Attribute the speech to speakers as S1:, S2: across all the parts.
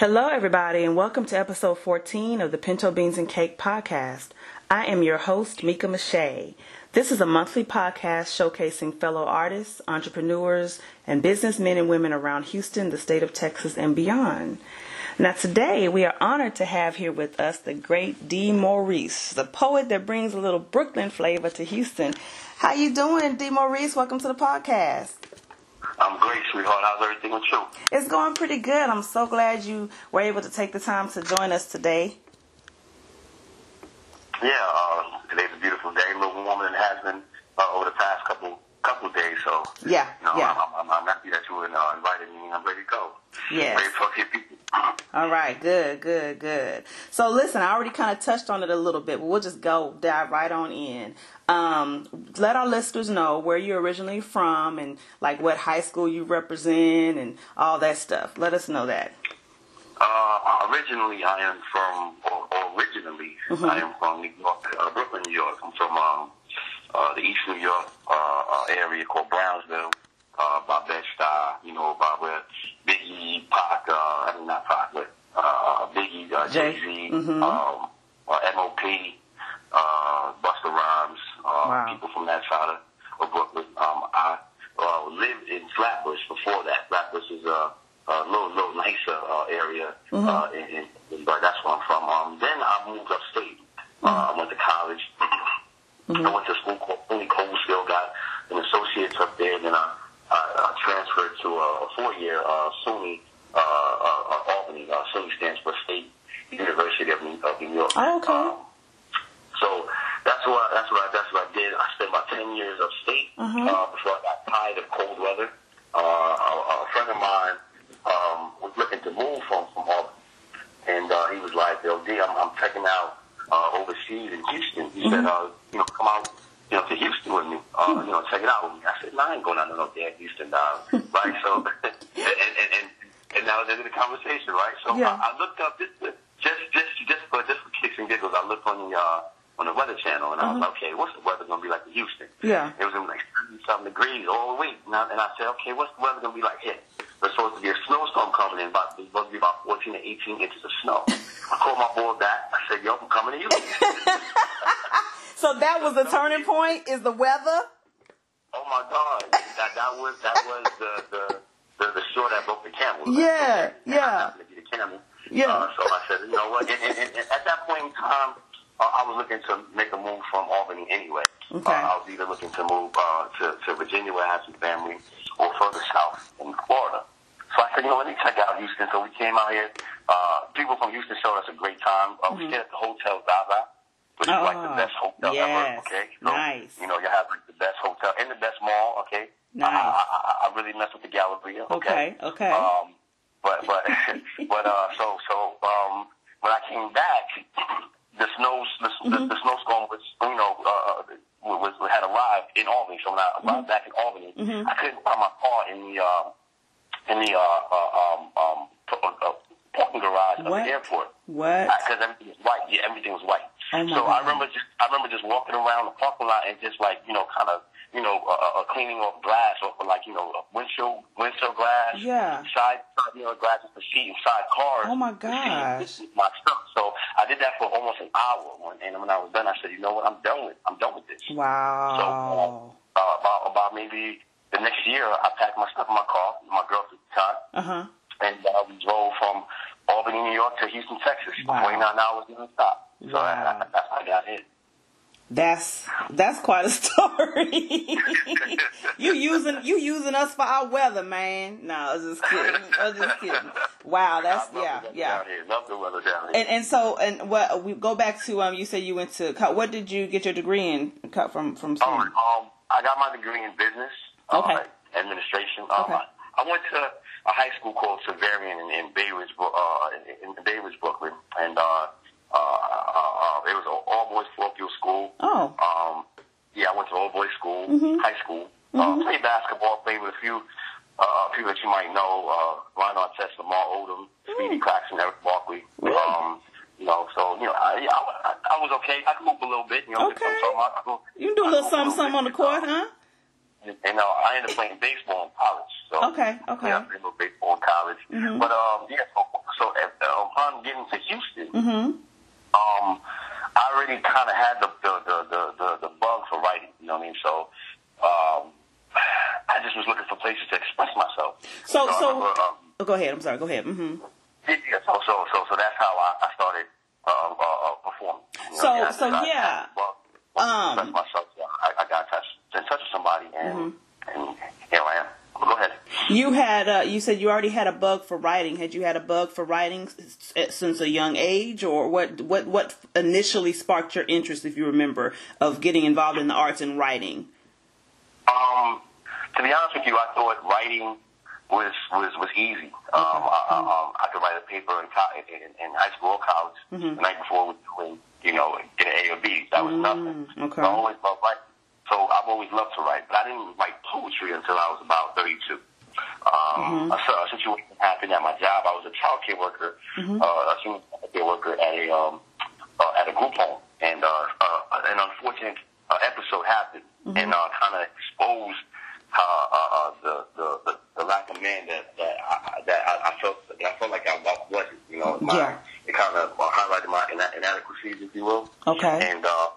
S1: Hello, everybody, and welcome to episode 14 of the Pinto Beans and Cake podcast. I am your host, Mika Mache. This is a monthly podcast showcasing fellow artists, entrepreneurs, and businessmen and women around Houston, the state of Texas, and beyond. Now, today we are honored to have here with us the great Dee Maurice, the poet that brings a little Brooklyn flavor to Houston. How you doing, Dee Maurice? Welcome to the podcast.
S2: I'm great, sweetheart. How's everything with you?
S1: It's going pretty good. I'm so glad you were able to take the time to join us today.
S2: Yeah, uh, today's a beautiful day, a little warmer than it has been uh, over the past couple couple days. So
S1: Yeah,
S2: you know,
S1: yeah.
S2: I'm, I'm, I'm happy that you uh, invited me. I'm ready to go.
S1: Yes.
S2: Ready to talk to your people.
S1: All right, good, good, good. So listen, I already kind of touched on it a little bit, but we'll just go dive right on in. Um, let our listeners know where you're originally from and like what high school you represent and all that stuff. Let us know that.
S2: Uh, originally, I am from, or, or originally,
S1: Mm-hmm.
S2: I am from New York, uh, Brooklyn, New York. I'm from um, uh, the East New York uh, uh, area called Brownsville, uh, by Bed-Stuy, you know, by where Biggie, Pac, uh, I mean, not Pac, but uh, Biggie, uh,
S1: Jay.
S2: Jay-Z,
S1: Mhm.
S2: um, uh, M.O.P., uh, Busta Rhymes, uh,
S1: Wow.
S2: people from that side of, of Brooklyn. Um, I uh, lived in Flatbush before that. Flatbush is a, a little, little nicer uh, area, uh, in, in, but that's where I'm from. Um, then I moved upstate. Uh, I went to college. I went to school called Cobleskill, got an associate's up there, and then I, I, I transferred to a four-year uh, SUNY, uh, uh, uh, Albany. Uh, SUNY stands for State University of New, of New York.
S1: Oh, okay.
S2: Um, so that's what that's what I, that's what I did. I spent about ten years upstate
S1: Mhm.
S2: uh, before I got tired of cold weather. Uh, a, a friend of mine um, was looking to move from from Albany, and uh, he was like, "Yo, D, I'm, I'm checking out uh, overseas in Houston." He said, uh, "You know, come out." You know, to Houston with me, uh, you know, check it out with me. I said, no, I ain't going out to no damn Houston, dog. right? So, and, and, and, and, that was the end of the conversation, right? So
S1: Yeah.
S2: I, I looked up just, just, just, just for, just for kicks and giggles. I looked on the, uh, on the weather channel and I was like, okay, what's the weather going to be like in Houston?
S1: Yeah.
S2: It was gonna be like 70 degrees all week. And I, and I said, okay, what's the weather going to be like here? There's supposed to be a snowstorm coming in, about, there's supposed to be about 14 to 18 inches of snow. I called my boy back. I said, yo, I'm coming to you.
S1: So that was the turning point. Is the weather?
S2: Oh my God! That that was that was the the the, the straw that broke the camel.
S1: Yeah, yeah.
S2: To be the camel.
S1: Yeah.
S2: Uh, so I said, you know what? And, and, and, at that point in time, uh, I was looking to make a move from Albany anyway.
S1: Okay.
S2: Uh, I was either looking to move uh, to to Virginia where I have some family, or further south in Florida. So I said, you know, let me check out Houston. So we came out here. Uh, people from Houston showed us a great time. Uh, We stayed at the Hotel Zaza, which is like the
S1: Oh,
S2: best hotel
S1: yes.
S2: ever. Okay. So,
S1: Nice.
S2: You know, you have like the best hotel and the best mall. Okay.
S1: Nice.
S2: I, I, I, really mess with the Galleria.
S1: Okay,
S2: Okay.
S1: okay.
S2: Um, but but but uh, so so um, when I came back, the snows the, the,
S1: Mm-hmm.
S2: the snowstorm was you know uh, was, was had arrived in Albany. So when I
S1: Mm-hmm.
S2: back in Albany, I couldn't find my car in the uh, in the uh, uh, um, um, uh, parking garage of the airport
S1: What?
S2: because everything was white. Yeah, everything was white.
S1: Oh, my
S2: so I remember just I remember just walking around the parking lot and just like you know kind of you know uh, uh, cleaning off glass off of like you know uh, windshield windshield glass.
S1: Yeah.
S2: Side side mirror glasses for seat inside cars.
S1: Oh, my gosh.
S2: my stuff. So I did that for almost an hour. When, and when I was done, I said, you know what, I'm done with I'm done with this.
S1: Wow.
S2: So uh, about about maybe the next year, I packed my stuff in my car, my girlfriend at the time
S1: Uh huh.
S2: and uh, we drove from Albany, New York to Houston, Texas.
S1: Wow.
S2: 29 hours nonstop. So
S1: Wow.
S2: that, that's how I got hit.
S1: That's that's quite a story. you using you using us for our weather, man. No, I was just kidding. I was just kidding. Wow, that's
S2: I love
S1: yeah,
S2: the
S1: yeah.
S2: Down here. Love the weather down here.
S1: And and so and what we go back to um you said you went to co- what did you get your degree in cut from from
S2: Oh, um, I got my degree in business.
S1: Okay.
S2: Uh, administration. Um,
S1: Okay.
S2: I, I went to a high school called Xaverian in, in Bay Ridge, uh, in, in Bay Ridge, Brooklyn, and uh, uh, uh, it was an all boys parochial school.
S1: Oh.
S2: Um, yeah, I went to all boys school,
S1: Mhm.
S2: high school. Uh, played basketball, played with a few uh, people that you might know, uh, Ron Artest, Lamar Odom, Speedy Claxton, Eric Barkley.
S1: Really?
S2: Um, you know, so, you know, I, yeah, I, I was okay. I could move a little bit, you know.
S1: Okay.
S2: So, so I could
S1: You do a
S2: I
S1: little something something on the court,
S2: uh,
S1: huh?
S2: And uh, I ended up playing baseball in college. So
S1: Okay, okay.
S2: Yeah, I played a little baseball in college.
S1: Mhm.
S2: But um, yeah, so, so at, time getting to Houston, mm-hmm. Um, I already kind of had the the, the the the the bug for writing. You know what I mean? So. Um, I just was looking for places to express myself.
S1: So, so, so remember, um, oh, go ahead. I'm sorry. Go ahead. Mm-hmm.
S2: Yeah, so, so, so, so that's how I, I started uh, uh, uh performing.
S1: You know, so, yeah, so I, yeah. I, well,
S2: um, myself, I, I got in touch, in touch with somebody, and, mm-hmm. and here I am. Go ahead.
S1: You had, uh, you said you already had a bug for writing. Had you had a bug for writing since a young age, or what? What? What initially sparked your interest, if you remember, of getting involved in the arts and writing?
S2: Um, to be honest with you, I thought writing was was was easy. Um, I, mm-hmm. um, I could write a paper in, co- in, in high school or college mm-hmm. the night before, doing you know get an A or B. That was mm, nothing. Okay. I always loved writing, so I've always loved to write. But I didn't write poetry until I was about thirty-two. Um, mm-hmm. a, a situation happened at my job. I was a child care worker, mm-hmm. uh, a senior care worker at a um, uh, at a group home, and uh, uh, an unfortunate uh, episode happened, mm-hmm. and uh, kind of exposed uh, uh, uh, the, the, the the lack of man that that I, that I, I felt that I felt like I wasn't. You know, my, yeah. it kind of uh, highlighted my inadequacies, if you will.
S1: Okay.
S2: And uh,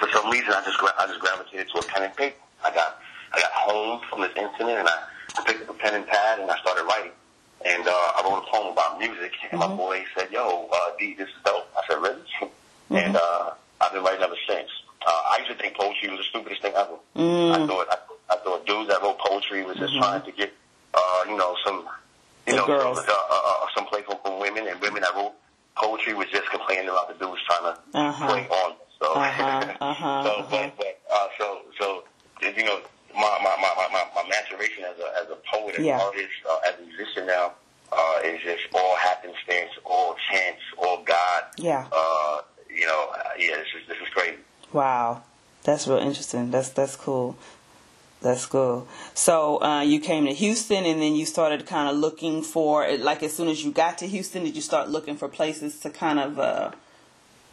S2: for some reason, I just I just gravitated to a pen and paper. I got I got home from this incident, and I, I picked up a pen and pad, and I started writing. And uh, I wrote a poem about music, and mm-hmm. my boy said, "Yo, uh, D, this is dope." I said, "Really?" Mm-hmm. And uh, I've been writing ever since. Uh, I used to think poetry was the stupidest thing ever. Mm. I thought I, I thought dudes that wrote poetry was just mm-hmm. trying to get, uh, you know, some, you the know, girls. some, uh, uh, uh, some play from, from women, and women that wrote poetry was just complaining about the dudes trying to uh-huh. play on. So, uh-huh. uh-huh. so, uh-huh. but, but, uh, so, so, you know, my my my my, my maturation as a as a poet and yeah. artist, uh, as a musician now, uh, is just all happenstance, all chance, all God.
S1: Yeah.
S2: Uh, you know, uh, yeah, this is this is crazy.
S1: Wow, that's real interesting. That's that's cool. That's cool. So uh, you came to Houston, and then you started kind of looking for, like, as soon as you got to Houston, did you start looking for places to kind of uh,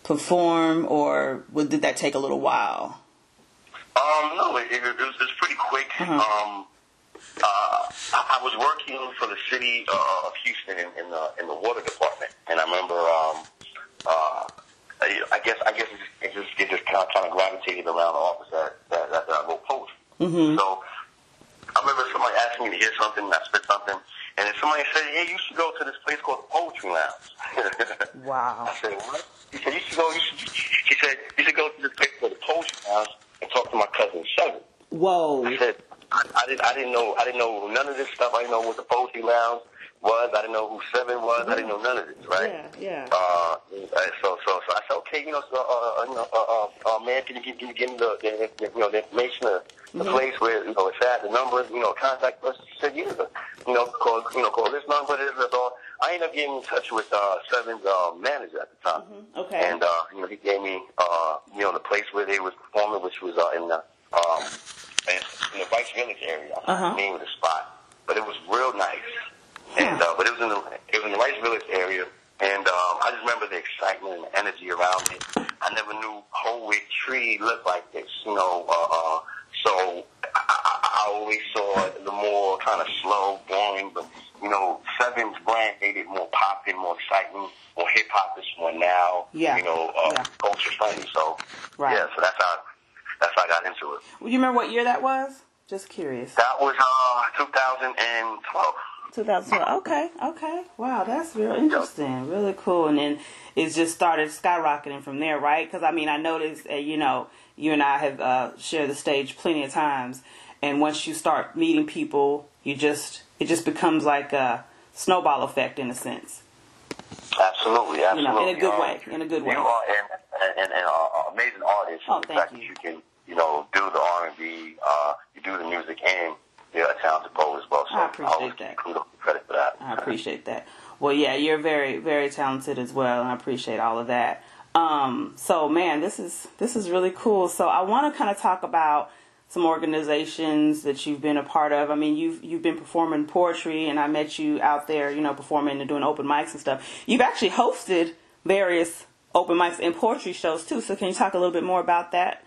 S1: perform, or did that take a little while?
S2: Um, no, it, it, was, it was pretty quick. Uh-huh. Um, uh, I, was working for the city uh, of Houston in, in the in the water department, and I remember um, uh, I guess I guess it just it just kind of, kind of gravitated around the office that that, that, that I wrote poetry. Mm-hmm. So I remember somebody asking me to hear something, and I spit something, and then somebody said, "Hey, you should go to this place called the Poetry Lounge."
S1: wow.
S2: I said, "What?" He said, "You should go." You should, he said, "You should go to this place called the Poetry Lounge and talk to my cousin Seven."
S1: Whoa.
S2: I said, I, I didn't. I didn't know. I didn't know none of this stuff. I didn't know what the Poetry Lounge was. I didn't know who Seven was. I didn't know none of this, right?
S1: Yeah, yeah.
S2: Uh, so, so, so I said, okay, you know, so, uh, uh, you know, uh, uh, uh, man, can you give, can you give me the, the, the, you know, the information, of the mm-hmm. place where, you know, it's at, the number, you know, contact us. She said, yeah, you know, call, you know, call this number, this, this, all. I ended up getting in touch with uh, Seven's uh, manager at the time.
S1: Mm-hmm. Okay.
S2: And, uh, you know, he gave me, uh, you know, the place where they was performing, which was uh, in the, um, in the Rice Village area. Uh-huh. the name of the spot. But it was real nice. And uh, but it was in the it was in the Rice Village area, and um, I just remember the excitement and the energy around it. I never knew poetry looked like this, you know. Uh, uh, so I, I, I always saw the more kind of slow, boring, but you know, Seven's brand made it more popping, more exciting, more hip hop. This one now,
S1: yeah.
S2: you know, uh, yeah. culture friendly. So right. yeah, so that's how that's how I got into it.
S1: Well, you remember what year that was? Just curious.
S2: That was uh 2012.
S1: 2012. Okay, okay. Wow, that's real interesting. Really cool. And then it just started skyrocketing from there, right? Because I mean, I noticed, uh, you know, you and I have uh, shared the stage plenty of times, and once you start meeting people, you just it just becomes like a snowball effect in a sense.
S2: Absolutely, absolutely.
S1: You know, in a good way. In a good way.
S2: You are an, an, an, uh, amazing artist.
S1: Oh,
S2: the
S1: thank
S2: fact
S1: you.
S2: that you can, you know, do the R and B, uh, you do the music, and you're a talented poet as well. So
S1: I appreciate that.
S2: Credit for that.
S1: I appreciate that. Well, yeah, you're very, very talented as well, and I appreciate all of that. Um, so, man, this is this is really cool. So, I want to kind of talk about some organizations that you've been a part of. I mean, you've you've been performing poetry, and I met you out there, you know, performing and doing open mics and stuff. You've actually hosted various open mics and poetry shows too. So, can you talk a little bit more about that?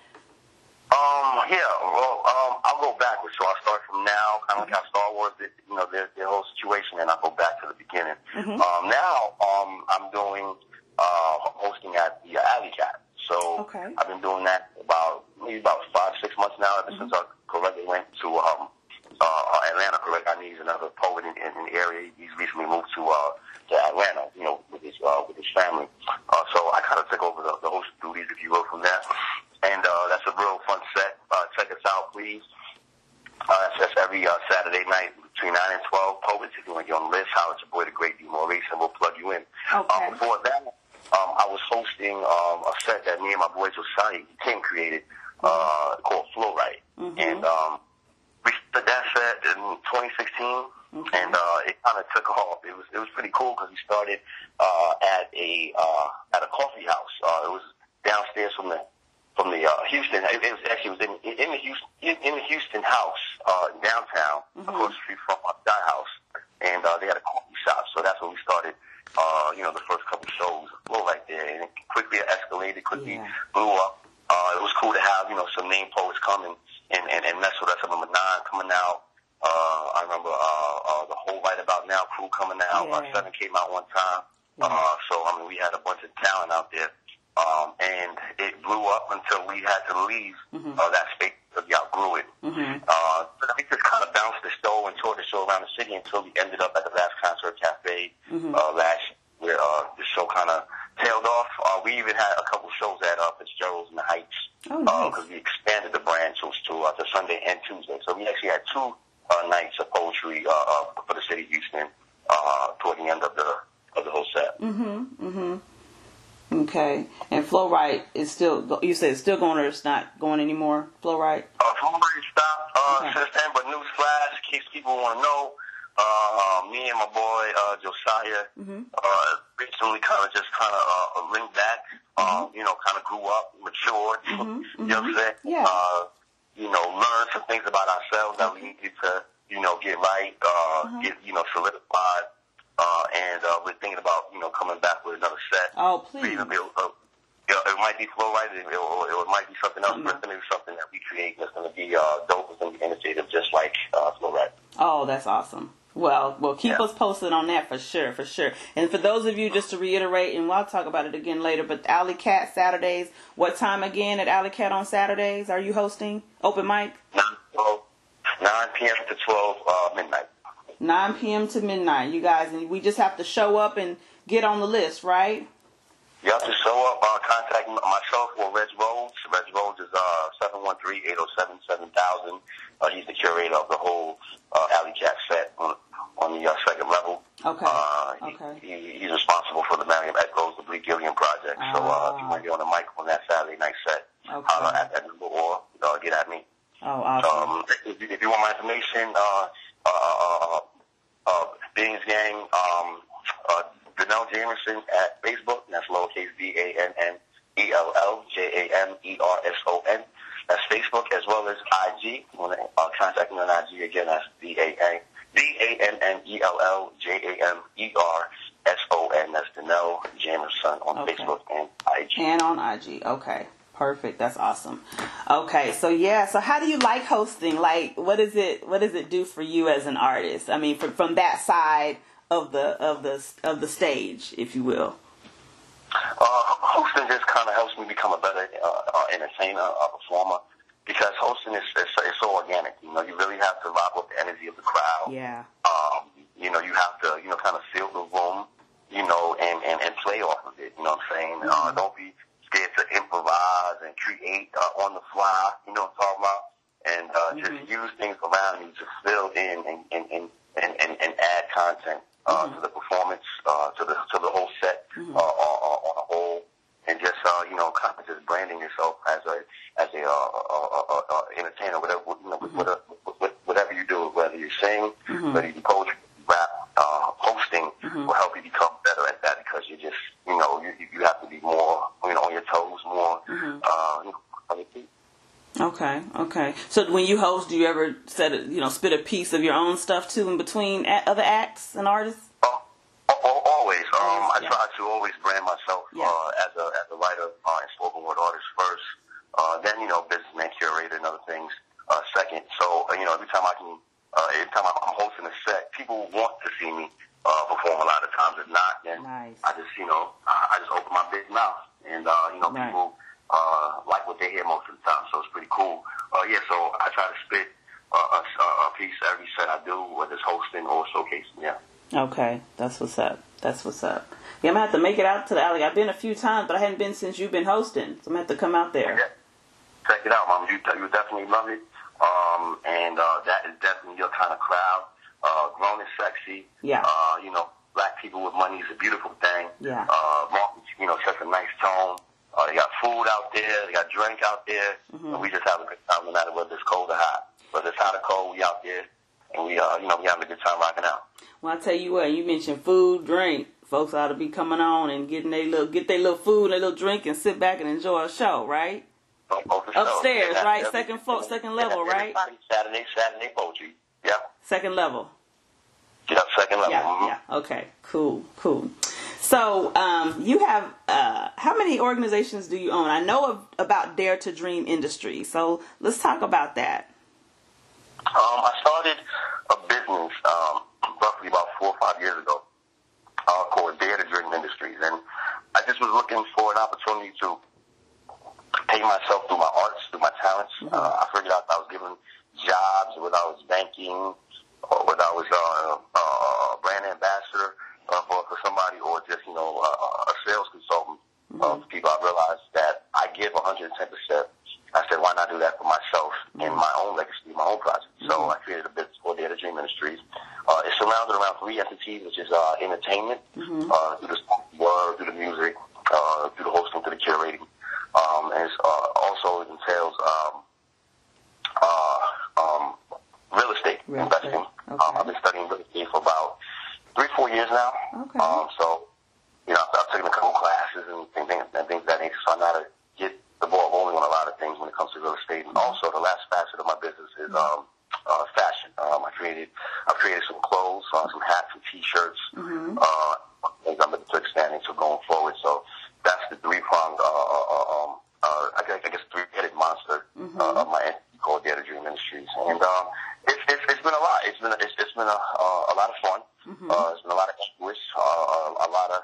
S2: Um, yeah, well, um, I'll go backwards. So I'll start from now, kind of like how Star Wars did, you know, their, their whole situation, and I'll go back to the beginning.
S1: Mhm.
S2: Um, now, um, I'm doing, uh, hosting at the Alley Cat. So
S1: Okay.
S2: I've been doing that about, maybe about five, six months now, ever since I correctly went to, um, uh, Atlanta. Correct, I need another poet in, in the area. He's recently moved to, uh, to Atlanta, you know, with his, uh, with his family. Uh, so I kind of took over the, the host duties, if you will, from that. And, uh, that's a real fun set. Uh, check us out, please. Uh, that's, that's every uh, Saturday night between 9 and 12. Poets, if you want to get on the list, how it's your boy, the great D. Maurice, and we'll plug you in.
S1: Okay.
S2: Uh, before that, um, I was hosting um, a set that me and my boy Josiah Tim created uh, called Flow Right.
S1: Mhm.
S2: And um, we started that set in 2016, and uh, it kind of took off. It was it was pretty cool because we started uh, at a uh, at a coffee house. Uh, it was downstairs from the from the uh, Houston. It, it was actually it was in in the Houston in, in the Houston house uh, downtown across the street from our Sky House, and uh, they had a coffee shop. So that's when we started. Uh, you know, the first couple shows flow right there, and it quickly escalated, quickly
S1: Yeah.
S2: blew up. Uh, it was cool to have you know some name poets coming and and, and mess with us. I remember Nine coming out. Uh, I remember uh, uh, the whole Right About Now crew coming out. Uh, Seven came out one time.
S1: Yeah.
S2: Uh, so I mean, we had a bunch of talent out there, um, and it blew up until we had to leave
S1: Mhm.
S2: uh, that space we outgrew it.
S1: Mhm.
S2: Uh, but we just kind of bounced the show and toured the show around the city until we ended up at the last concert cafe
S1: Mhm.
S2: uh, last year, where uh, the show kind of tailed off. Uh, we even had a couple shows at uh, Fitzgerald's in the Heights
S1: Oh, nice.
S2: because we expanded the branch to, to, uh, to Sunday and Tuesday. So we actually had two uh, nights of poetry uh, uh, for the city of Houston uh, toward the end of the of the whole set.
S1: Mhm. Mhm. Okay. And Flow Right is still. You said it's still going or it's not going anymore. Flow Right.
S2: Uh, Flow Right stopped uh,
S1: Okay.
S2: since then, but news flash, in case people want to know, uh, me and my boy uh, Josiah
S1: Mhm.
S2: uh, recently kind of just kind of uh, linked back, um, you know, kind of grew up, matured,
S1: Mhm,
S2: you know what I'm saying?
S1: Yeah.
S2: Uh, you know, learned some things about ourselves that we needed to, you know, get right, uh,
S1: Mhm.
S2: get, you know, solidified. Uh, and uh, we're thinking about, you know, coming back with another set.
S1: Oh, please.
S2: Either be, uh, you know, it might be flow right, it, or it might be something else.
S1: Mhm.
S2: But it's going to be something that we create that's going to be uh, dope. It's going to be innovative, just like uh, flow right.
S1: Oh, that's awesome. Well, well, keep
S2: Yeah.
S1: us posted on that for sure, for sure. And for those of you, just to reiterate, and we'll talk about it again later, but Alley Cat Saturdays, what time again at Alley Cat on Saturdays are you hosting? Open mic?
S2: 9, 12, 9 p.m. to 12 uh, midnight.
S1: 9 p.m. to midnight, you guys, and we just have to show up and get on the list, right?
S2: You have to show up. Uh, contact myself or Reg Rhodes. Reg Rhodes is uh, 713-807-7000. Uh, he's the curator of the whole uh, Alley Cat set on, on the uh, second level.
S1: Okay.
S2: Uh,
S1: Okay.
S2: he, he's responsible for the Mariam Echoes, the Bleak Gilliam project. So uh, if you
S1: Ah.
S2: want to get on the mic on that Saturday night set,
S1: Okay.
S2: holler at that number or uh, get at me.
S1: Oh, awesome.
S2: Um, if, you- if you want my information, uh, uh, uh, Beans Gang, um, uh, Dannell Jamerson at Facebook, and that's lowercase D-A-N-N-E-L-L-J-A-M-E-R-S-O-N. That's Facebook as well as IG. If you want to uh, contact me on IG again, that's D-A-N, D-A-N-N-E-L-L-J-A-M-E-R-S-O-N. That's Dannell Jamerson on
S1: Okay.
S2: Facebook and IG.
S1: And on IG. Okay. Perfect. That's awesome. Okay. So yeah. So how do you like hosting? Like, what is it? What does it do for you as an artist? I mean, from from that side of the of the of the stage, if you will.
S2: Uh, hosting just kind of helps me become a better uh, uh, entertainer, a performer, because hosting is, is, is so organic. You know, you really have to rock with the energy of the crowd.
S1: Yeah.
S2: Um, you know, you have to, you know, kind of fill the room, you know, and, and, and play off of it. You know what I'm saying? Uh, don't be scared to improvise and create uh, on the fly. You know what I'm talking about? And uh, just use things around you to fill in and, and, and, and, and, and add content uh, to the performance, uh, to the to the whole set uh, on, a whole, and just uh, you know, kind of just branding yourself as a as a uh, uh, uh, uh, uh, entertainer, whatever you know, whatever, whatever you do, whether you sing, whether you poetry, rap, uh, hosting, will help you become better at that because you just you know you you have to be more you know on your toes, more uh, you know, on your feet.
S1: Okay. Okay. So when you host, do you ever set a, you know spit a piece of your own stuff too in between other acts and artists?
S2: Oh, al- al- always. Um, I
S1: yeah.
S2: try to always brand myself
S1: Yeah.
S2: uh, as a as a writer uh, and spoken word artist first. Uh, then, you know, businessman, curator, and other things uh, second. So, uh, you know, every time I can, uh, every time I'm hosting a set, people want to see me uh, perform a lot of times. If not, then
S1: Nice.
S2: I just, you know, I, I just open my big mouth. And, uh, you know,
S1: Right.
S2: people uh, like what they hear most of the time, so it's pretty cool. Uh, yeah, so I try to spit uh, a, a piece every set I do, whether it's hosting or showcasing, yeah.
S1: Okay, that's what's up. That's what's up. Yeah, I'm gonna have to make it out to the alley. I've been a few times, but I hadn't been since you've been hosting. So I'm gonna have to come out there.
S2: Check it out, mom. You you definitely love it. Um, and uh, that is definitely your kind of crowd. Uh, grown and sexy.
S1: Yeah.
S2: Uh, you know, black people with money is a beautiful thing.
S1: Yeah.
S2: Uh, Martin, you know, sets a nice tone. Uh, they got food out there. They got drink out there.
S1: Mm-hmm.
S2: And we just have a good time no matter whether it's cold or hot. Whether it's hot or cold, we out there. And we, uh, you know, we having a good time rocking out.
S1: Well, I tell food, drink. Folks ought to be coming on and getting their little get their little food, their little drink, and sit back and enjoy a show, right?
S2: Oh, oh.
S1: Upstairs, right? Second floor, second level, right?
S2: Saturday, Saturday poetry. Yeah.
S1: Second level.
S2: Yeah, second level.
S1: Yeah,
S2: Mhm.
S1: yeah. Okay, cool, cool. So, um, you have uh, how many organizations do you own? I know of, about Dare to Dream Industries, so let's talk about that.
S2: Um, I started a business um, roughly about four or five years ago uh, called Dare to Dream Industries, and I just was looking for an opportunity to pay myself through my arts, through my talents. Uh, I figured out I was given jobs, whether I was banking or whether I was uh, uh, brand ambassador uh, for, for somebody or just, you know, uh, a sales consultant uh, for people. I realized that I give 110%. I said, why not do that for myself in my own legacy, my own project? So I created a business called Dare to Dream Ministries. Uh, it's surrounded around three entities, which is uh, entertainment, uh, through the word, through the music, uh, through the hosting, through the curating. Um, and it's, uh, also it entails um, uh, um, real estate
S1: Real
S2: investing.
S1: estate.
S2: Um, I've been studying real estate for about three, four years now.
S1: Okay.
S2: Um, so, you know, I've, I've taken a couple classes and, things, and things of that nature, so I know how to the ball rolling on a lot of things when it comes to real estate. And also, the last facet of my business is um, uh, fashion. Um, I created, I've created some clothes, uh, some hats and T-shirts. Uh, things I'm looking to expand into going forward. So that's the three-pronged, uh, uh, uh, um, uh, I guess, I guess three-headed monster uh, of my entity called Dare Dream Ministries. And um, it's, it's, it's been a lot. It's been, it's, it's been a, uh, a lot of fun. Uh, it's been a lot of anguish, uh, a lot of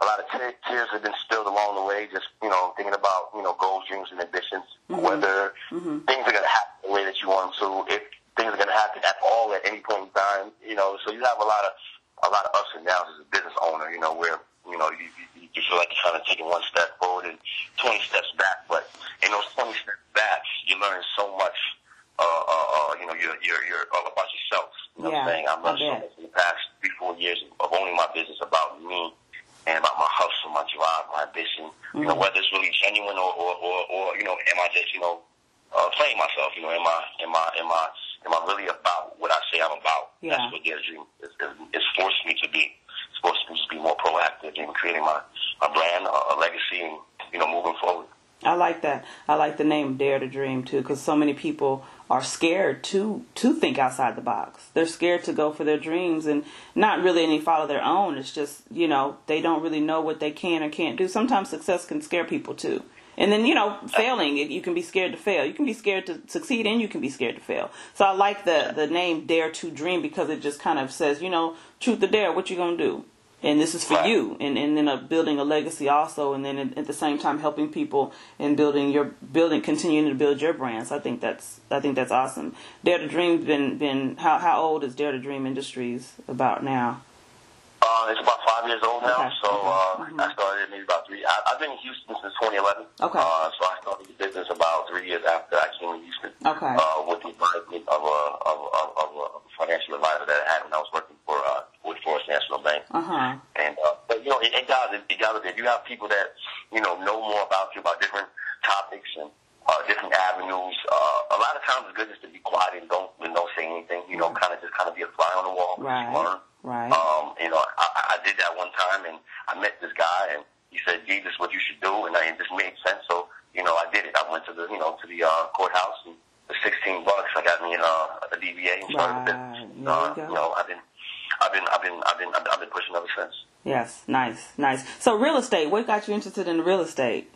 S2: a lot of te- tears have been spilled along the way. Just you know, thinking about you know goals, dreams, and ambitions. Whether things are going to happen the way that you want them to, if things are going to happen at all at any point in time. You know, so you have a lot of a lot of ups and downs as a business owner. You know, where you know you, you, you feel like you're kind of taking one step forward and 20 steps back. But in those 20 steps back, you learn so much. Uh, uh, uh, you know, you're, you're, you're all about yourself. You know what I'm saying? I've learned so much in the past three, four years of owning my business and about my hustle, my drive, my ambition. You know, whether it's really genuine or, or, or, or you know, am I just, you know, uh, playing myself? You know, am I, am I, am I, am I really about what I say I'm about?
S1: Yeah.
S2: That's what Dare to Dream is, is, is forced me to be. It's forced me to be more proactive in creating my, my brand, uh, a legacy, and you know, moving forward.
S1: I like that. I like the name Dare to Dream too, because so many people are scared to to think outside the box. They're scared to go for their dreams and not really any fault of their own. It's just you know they don't really know what they can or can't do. Sometimes success can scare people too. And then you know, failing you can be scared to fail. You can be scared to succeed, and you can be scared to fail. So I like the the name Dare to Dream because it just kind of says, you know, truth or dare, what you gonna do? And this is for
S2: Right.
S1: you. And and then uh, building a legacy also and then at, at the same time helping people and building your building continuing to build your brands. I think that's i think that's awesome. Dare to dream been been how how old is dare to dream industries about now
S2: Uh, it's about five years old now,
S1: Okay.
S2: so uh,
S1: Mhm.
S2: I started maybe about three. I, I've been in Houston since 2011.
S1: Okay.
S2: Uh, so I started the business about three years after I came to Houston.
S1: Okay.
S2: Uh, with the advisement of a, of, of, of a financial advisor that I had when I was working for uh, Woodforest National Bank.
S1: uh-huh
S2: And uh, but you know, it, it does. It, it does. If you have people that you know know more about you about different topics and uh, different avenues, uh, a lot of times it's good just to be quiet and don't and don't say anything. You know, kind of just kind of be a fly on the wall.
S1: Right.
S2: Learn.
S1: right
S2: Um, you know, I, I did that one time, and I met this guy, and he said, "Gee, this is what you should do," and I, it just made sense. So, you know, I did it. I went to the, you know, to the uh, courthouse, and the 16 bucks, I got me in uh, a DBA and started the
S1: Right.
S2: business.
S1: You
S2: Uh, you know, I've been, I've been, I've been, I've been, I've been pushing ever since.
S1: yes nice nice so real estate what got you interested in real estate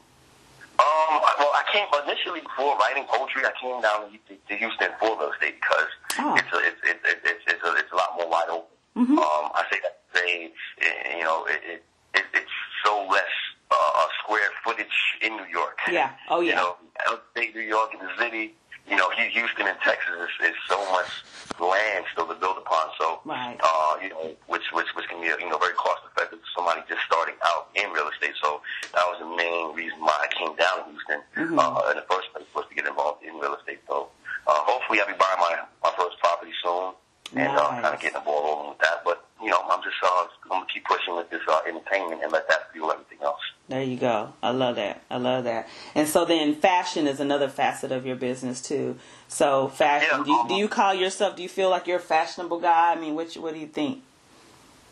S2: came initially before writing poetry. I came down to, to Houston for real estate because oh. it's, a, it's, it's, it's, it's, a, it's a lot more wide open. Mm-hmm. Um, I say that say, eh, you know, it, it, it it's so less uh, square footage in New York.
S1: Yeah. Oh yeah.
S2: You know, upstate New York in the city. You know, Houston and Texas is, is so much land still to build upon. So,
S1: right.
S2: uh, you know, which which which can be you know very cost effective for somebody just starting out in real estate. So that was the main reason why I came down to Houston mm-hmm. uh, in the first place was to get involved in real estate. So uh, hopefully I'll be buying my my first property soon and nice. uh, kind of getting the ball rolling with that. But you know, I'm just uh, I'm gonna keep pushing with this uh, entertainment and let that fuel everything else.
S1: There you go. I love that. I love that. And so then, fashion is another facet of your business too. So fashion. Yeah, do, you, um, do you call yourself? Do you feel like you're a fashionable guy? I mean, what what do you think?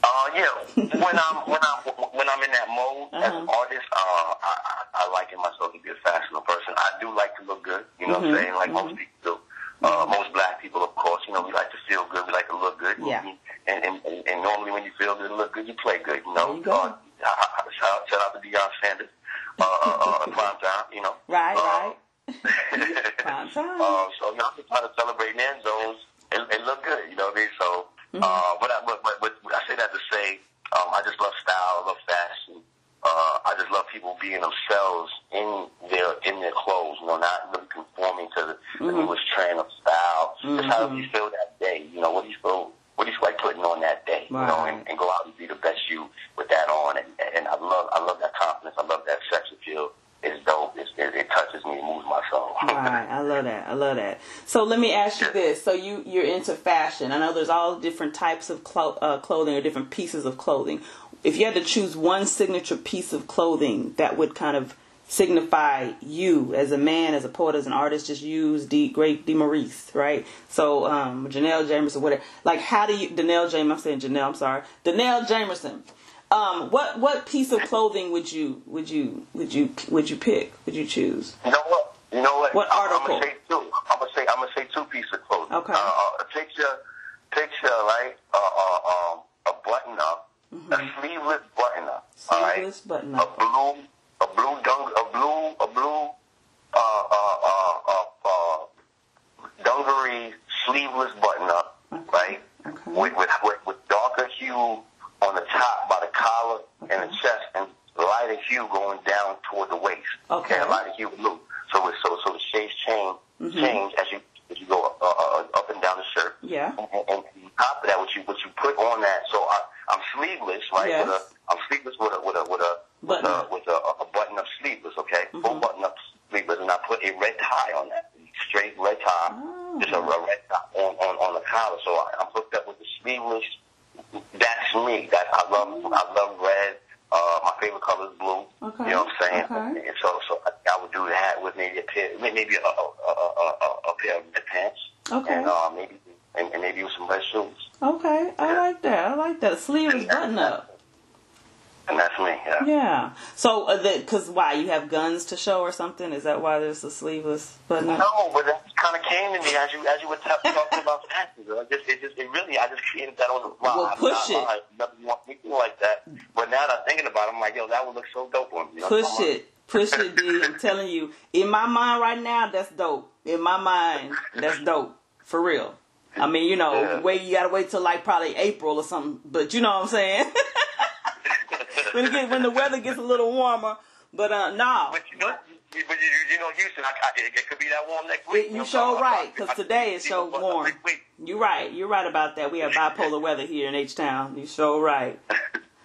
S2: Uh, yeah. when I'm when I'm when I'm in that mode uh-huh. as an artist, uh, I, I, I liken myself to be a fashionable person. I do like to look good. You know mm-hmm. what I'm mm-hmm. saying? Like mm-hmm. most people do. Uh, most black people, of course, you know, we like to feel good. We like to look good.
S1: Yeah.
S2: And, and, and, and normally when you feel good and look good, you play good, you know.
S1: There you go. Uh,
S2: shout, out, shout out to Deion Sanders, uh, uh, uh, prime time, you know.
S1: Right, uh, right. prime time. Uh,
S2: so, you know, I'm just trying to celebrate end zones and, and look good, you know what I mean? So, mm-hmm. uh, but, I, but, but, but I say that to say, um, I just love style, I love fashion. Uh, I just love people being themselves in their in their clothes, you know, not really conforming to the, mm-hmm. the newest trend of style. Mm-hmm. Just how do you feel that day, you know, what do you feel what do you feel like putting on that day, right. you know, and, and go out and be the best you with that on. And, and I love I love that confidence. I love that sex appeal. It's dope. It's, it, it touches me. It moves my soul.
S1: right. I love that. I love that. So let me ask you this. So you you're into fashion. I know there's all different types of clo- uh, clothing or different pieces of clothing if you had to choose one signature piece of clothing that would kind of signify you as a man, as a poet, as an artist, just use the great DeMaurice, right? So um Janelle Jamerson, whatever. Like how do you Dannell Jamerson I'm saying Janelle, I'm sorry. Dannell Jamerson. Um, what what piece of clothing would you would you would you would you pick? Would you choose?
S2: You know what? You know what?
S1: What article?
S2: I'm gonna say two. I'm gonna say I'm gonna say two pieces of clothing.
S1: Okay.
S2: Uh, uh, picture picture right? Uh, uh, um, a button up Mm-hmm. A sleeveless button up.
S1: Sleeveless
S2: right?
S1: button up.
S2: A blue, a blue dung, a blue, a blue, uh, uh, uh, uh, uh, dungaree sleeveless button up, okay. right?
S1: Okay.
S2: With, with, with, with darker hue on the top by the collar okay. and the chest, and lighter hue going down toward the waist.
S1: Okay.
S2: And lighter hue blue. So it, so so the shades change mm-hmm. change as you as you go uh, up and down the shirt.
S1: Yeah.
S2: And, and, and on top of that, what you what you put on that. So I I'm sleeveless, right?
S1: Yes.
S2: With a, I'm sleeveless with a with a with a with a, with a, a button up sleeveless, okay? Mm-hmm. Full button up sleeveless, and I put a red tie on that, straight red tie, oh. just a, a red tie on on on the collar. So I, I'm hooked up with the sleeveless. That's me. That I love. I love red. Uh, my favorite color is blue.
S1: Okay.
S2: You know what I'm saying?
S1: Okay.
S2: And so, so I, I would do that with maybe a pair, maybe a, a, a, a, a pair of red pants.
S1: Okay.
S2: And uh, maybe and, and maybe with some red shoes.
S1: Okay, I
S2: yeah.
S1: like that. I like that. Sleeves button up.
S2: And that's me, yeah.
S1: Yeah. So, uh, because why you have guns to show or something? Is that why there's a sleeveless button?
S2: No, but that kind of came to me as you as you were t- talking about fashion. It just it just it really I just created that on the fly.
S1: Well, push
S2: it. I never want anything like that. But now that I'm thinking about it, I'm like, yo, that would look so dope on me.
S1: Push it. Push it, D. I'm telling you. In my mind right now, that's dope. In my mind, that's dope. For real. I mean, you know, yeah. wait, you gotta wait till like probably April or something. But you know what I'm saying? when it when the weather gets a little warmer. But uh, nah.
S2: But you know, but you, you know, Houston, I, I, it could be that warm next week.
S1: You, you sure right, because today is so warm. You're right. You're right about that. We have bipolar weather here in H Town. You sure right.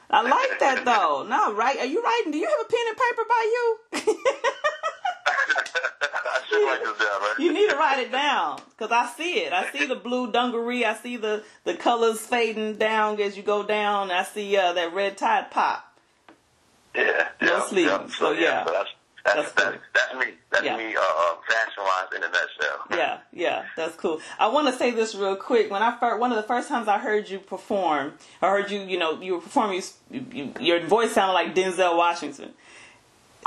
S1: I like that though. No, right? Are you writing? Do you have a pen and paper by you?
S2: I should write this down, right?
S1: You need to write it down because I see it. I see the blue dungaree. I see the the colors fading down as you go down. I see uh, that red tide pop.
S2: Yeah,
S1: no
S2: yeah. Yeah.
S1: So, yeah.
S2: So that's that's, that's, that's, that's, me. That's yeah. me, uh, uh fashion wise in a nutshell.
S1: Yeah, yeah, that's cool. I want to say this real quick. When I first, one of the first times I heard you perform, I heard you, you know, you were performing. You, you, your voice sounded like Denzel Washington.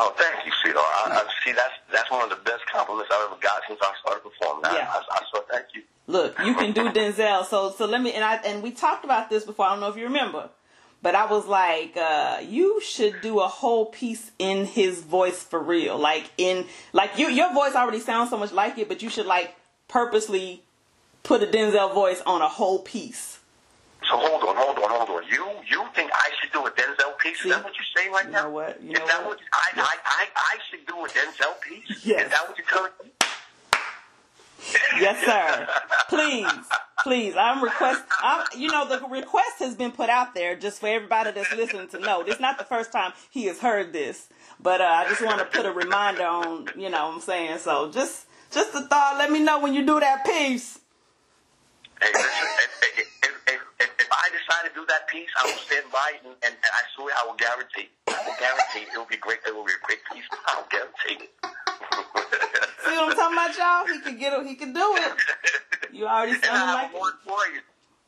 S2: Oh, thank you, sweetheart. I, I, see, that's that's one of the best compliments I've ever got since I started performing. I,
S1: yeah.
S2: I, I, so thank you.
S1: Look, you can do Denzel. So so let me and I and we talked about this before. I don't know if you remember, but I was like, uh, you should do a whole piece in his voice for real. Like in like you your voice already sounds so much like it, but you should like purposely put a Denzel voice on a whole piece.
S2: So hold on, hold on, hold on. You you think I should do a Denzel piece?
S1: See?
S2: Is that what you're saying right
S1: You
S2: now?
S1: know what? You know
S2: Is that
S1: what?
S2: what I, I, I, I should do a Denzel piece?
S1: Yes.
S2: Is that what you're telling me?
S1: Yes, sir. Please, please. I'm request. I'm, you know, the request has been put out there just for everybody that's listening to know. This is not the first time he has heard this, but uh, I just want to put a reminder on. You know, what I'm saying so. Just, just a thought. Let me know when you do that piece.
S2: Hey, listen, if, if, if, if, if I decide to do that piece, I will stand by it, and, and, and I swear I will guarantee. I will guarantee it will be great. It will be a great piece. I will guarantee it.
S1: See what I'm talking about, y'all? He can get it. He can do it. You already
S2: And I
S1: sounding
S2: have
S1: like it.
S2: for you.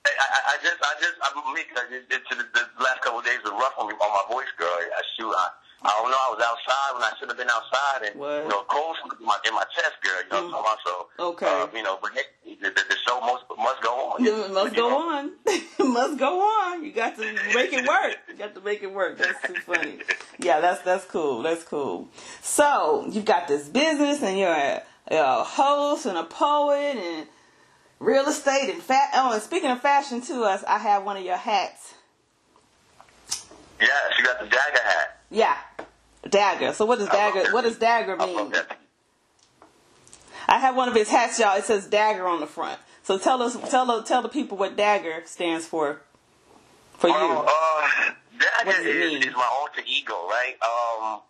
S2: I, I, I just, I just, I'm me. Cause it, it, the, the last couple of days were rough on me on my voice, girl. I shoot, I, I don't know. I was outside when I should have been outside, and
S1: What?
S2: you know, cold in my in my chest, girl. You know, what I'm talking about? so
S1: Okay.
S2: Uh, you know, but hey, the, the, show must must go on.
S1: It must go
S2: know?
S1: on. It must go on. You got to make it work. You got to make it work. That's too funny. Yeah, that's that's cool. That's cool. So you've got this business, and you're a, a host and a poet and real estate and fat. Oh, and speaking of fashion too, us I have one of your hats.
S2: Yes, you got the dagger hat.
S1: Yeah, dagger. So what does dagger? What does dagger mean? I have one of his hats, y'all. It says dagger on the front. So tell us, tell the tell the people what dagger stands for. For you.
S2: Well, uh, dagger is, is my alter ego, right? Um,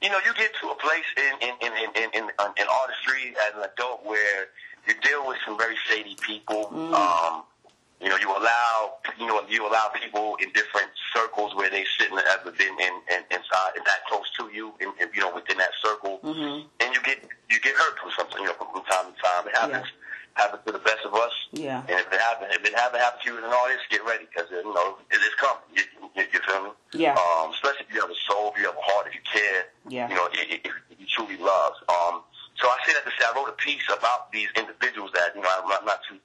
S2: you know, you get to a place in in in in in, in, in artistry as an adult where you deal with some very shady people.
S1: Mm.
S2: Um, you know, you allow you know you allow people in different circles where they shouldn't have ever been in, in inside that close to you, in, in, you know, within that circle,
S1: Mhm.
S2: and you get you get hurt from something, you know, from, from time to time. It happens happens to the best of us.
S1: Yeah.
S2: And if it happens, if it haven't happened to you as an artist, get ready because you know it is coming. You, you, you feel me?
S1: Yeah.
S2: Um, especially if you have a soul, if you have a heart, if you care.
S1: Yeah.
S2: You know, if, if if you truly love. Um, so I say that to say I wrote a piece about these individuals that you know I'm not, not too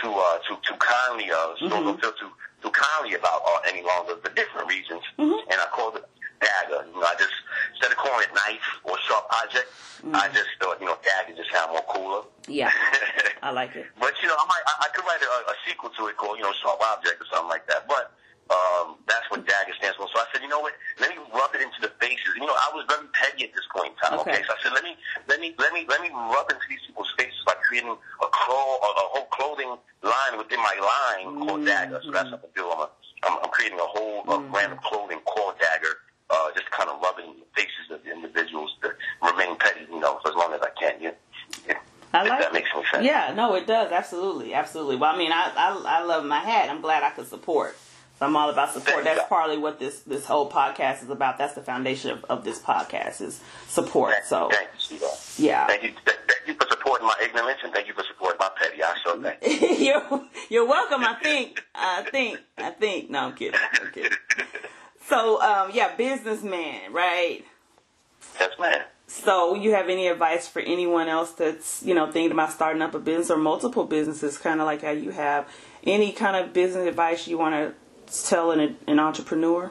S2: too uh, too too kindly uh,
S1: Mhm.
S2: don't feel too too kindly about uh, any longer for different reasons.
S1: Mhm.
S2: And I called it dagger. You know, I just instead of calling it knife or sharp object, I just thought you know dagger just sound more cooler.
S1: Yeah, I like it.
S2: But you know, I might I, I could write a, a sequel to it called you know Sharp Object or something like that. But um, that's what dagger stands for. So I said, you know what? Let me rub it into the faces. You know, I was very petty at this point in time.
S1: Okay.
S2: Okay, so I said, let me let me let me let me rub into these people's faces by creating a clo- a, a whole clothing line within my line called Dagger. So that's what I'm doing. I'm, a, I'm, I'm creating a whole uh, brand of clothing called Dagger. Uh, just kind of rubbing in the faces of the individuals to remain petty, you know, for as long as I can. Yeah. yeah.
S1: I
S2: if
S1: like
S2: that makes any sense.
S1: Yeah, no, it does. Absolutely, absolutely. Well, I mean, I, I I love my hat. I'm glad I could support. So I'm all about support. That's partly what this this whole podcast is about. That's the foundation of, of this podcast is support.
S2: Thank,
S1: So
S2: thank you,
S1: yeah,
S2: Thank you, thank you for supporting my ignorance and thank you for supporting my petty. I thank you.
S1: you're you're welcome. I think. I think. I think. No, I'm kidding. I'm kidding. So um, yeah, businessman, right?
S2: Yes, man.
S1: So, you have any advice for anyone else that's you know thinking about starting up a business or multiple businesses, kind of like how you have? Any kind of business advice you want to tell an, an entrepreneur?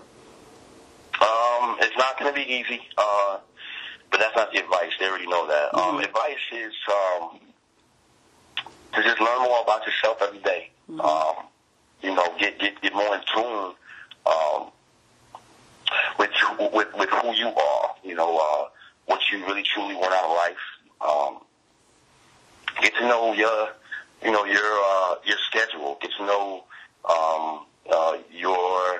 S2: Um, it's not going to be easy, uh, but that's not the advice. They already know that. Um,
S1: Mhm.
S2: advice is um, to just learn more about yourself every day. Um, you know, get get get more in tune um, with with with who you are. You know, uh, what you really truly want out of life. Um, get to know your you know your uh, your schedule. Get to know um, uh, your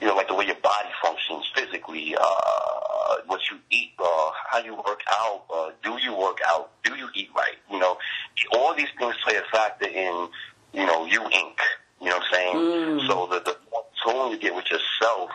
S2: you know, like the way your body functions physically, uh, what you eat, uh, how you work out, uh, do you work out, do you eat right, you know, all these things play a factor in, you know, you Inc. You know what I'm saying?
S1: Mm.
S2: So the, the more tone you get with yourself,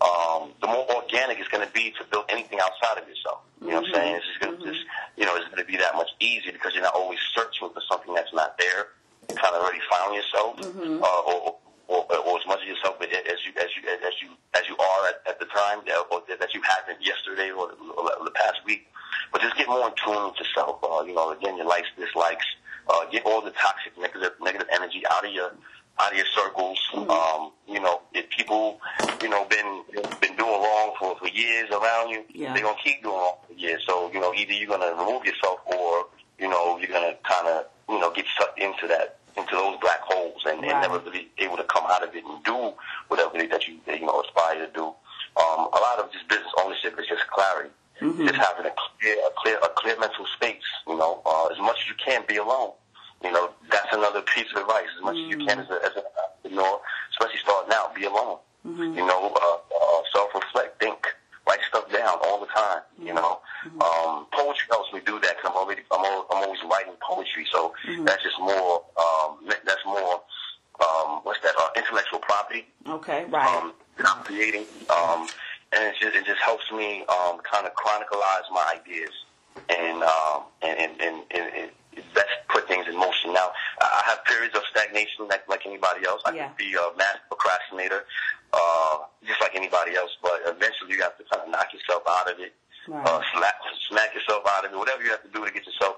S2: um, the more organic it's going to be to build anything outside of yourself. You know what I'm saying? It's just going to just, you know, it's going to be that much easier because you're not always searching for something that's not there. You kind of already found yourself, uh, or, or, or as much of yourself as you as you as you as you are at, at the time, uh, or that you haven't yesterday or, or the past week. But just get more in tune with yourself. Uh, you know, again, your likes, dislikes. Uh, get all the toxic, negative, negative energy out of your out of your circles. Mm-hmm. Um, you know, if people, you know, been been doing wrong for, for years around you, yeah. they're gonna keep doing wrong for years. So, you know, either you're gonna remove yourself or, you know, you're gonna kinda, you know, get sucked into that into those black holes and, right. and never really able to come out of it and do whatever it is that you you know aspire to do. Um, a lot of just business ownership is just clarity. Mm-hmm. Just having a clear, a clear, a clear mental space. You know, uh, as much as you can, be alone. You know, that's another piece of advice. As much mm-hmm. as you can, as, a, as a, you know, especially starting out, be alone. Mm-hmm. You know, uh, uh, self-reflect, think, write stuff down all the time. You know, mm-hmm. um, poetry helps me do that because I'm already, I'm, al- I'm always writing poetry. So mm-hmm. that's just more, um, that's more, um, what's that? Uh, intellectual property.
S1: Okay, right.
S2: Um, I'm creating. Um, and it just it just helps me um, kind of chronicleize my ideas and um, and and, and, and, and best put things in motion. Now I have periods of stagnation like like anybody else. I yeah. can be a master procrastinator, uh, just like anybody else. But eventually you have to kind of knock yourself out of it, right. uh, slap, smack yourself out of it, whatever you have to do to get yourself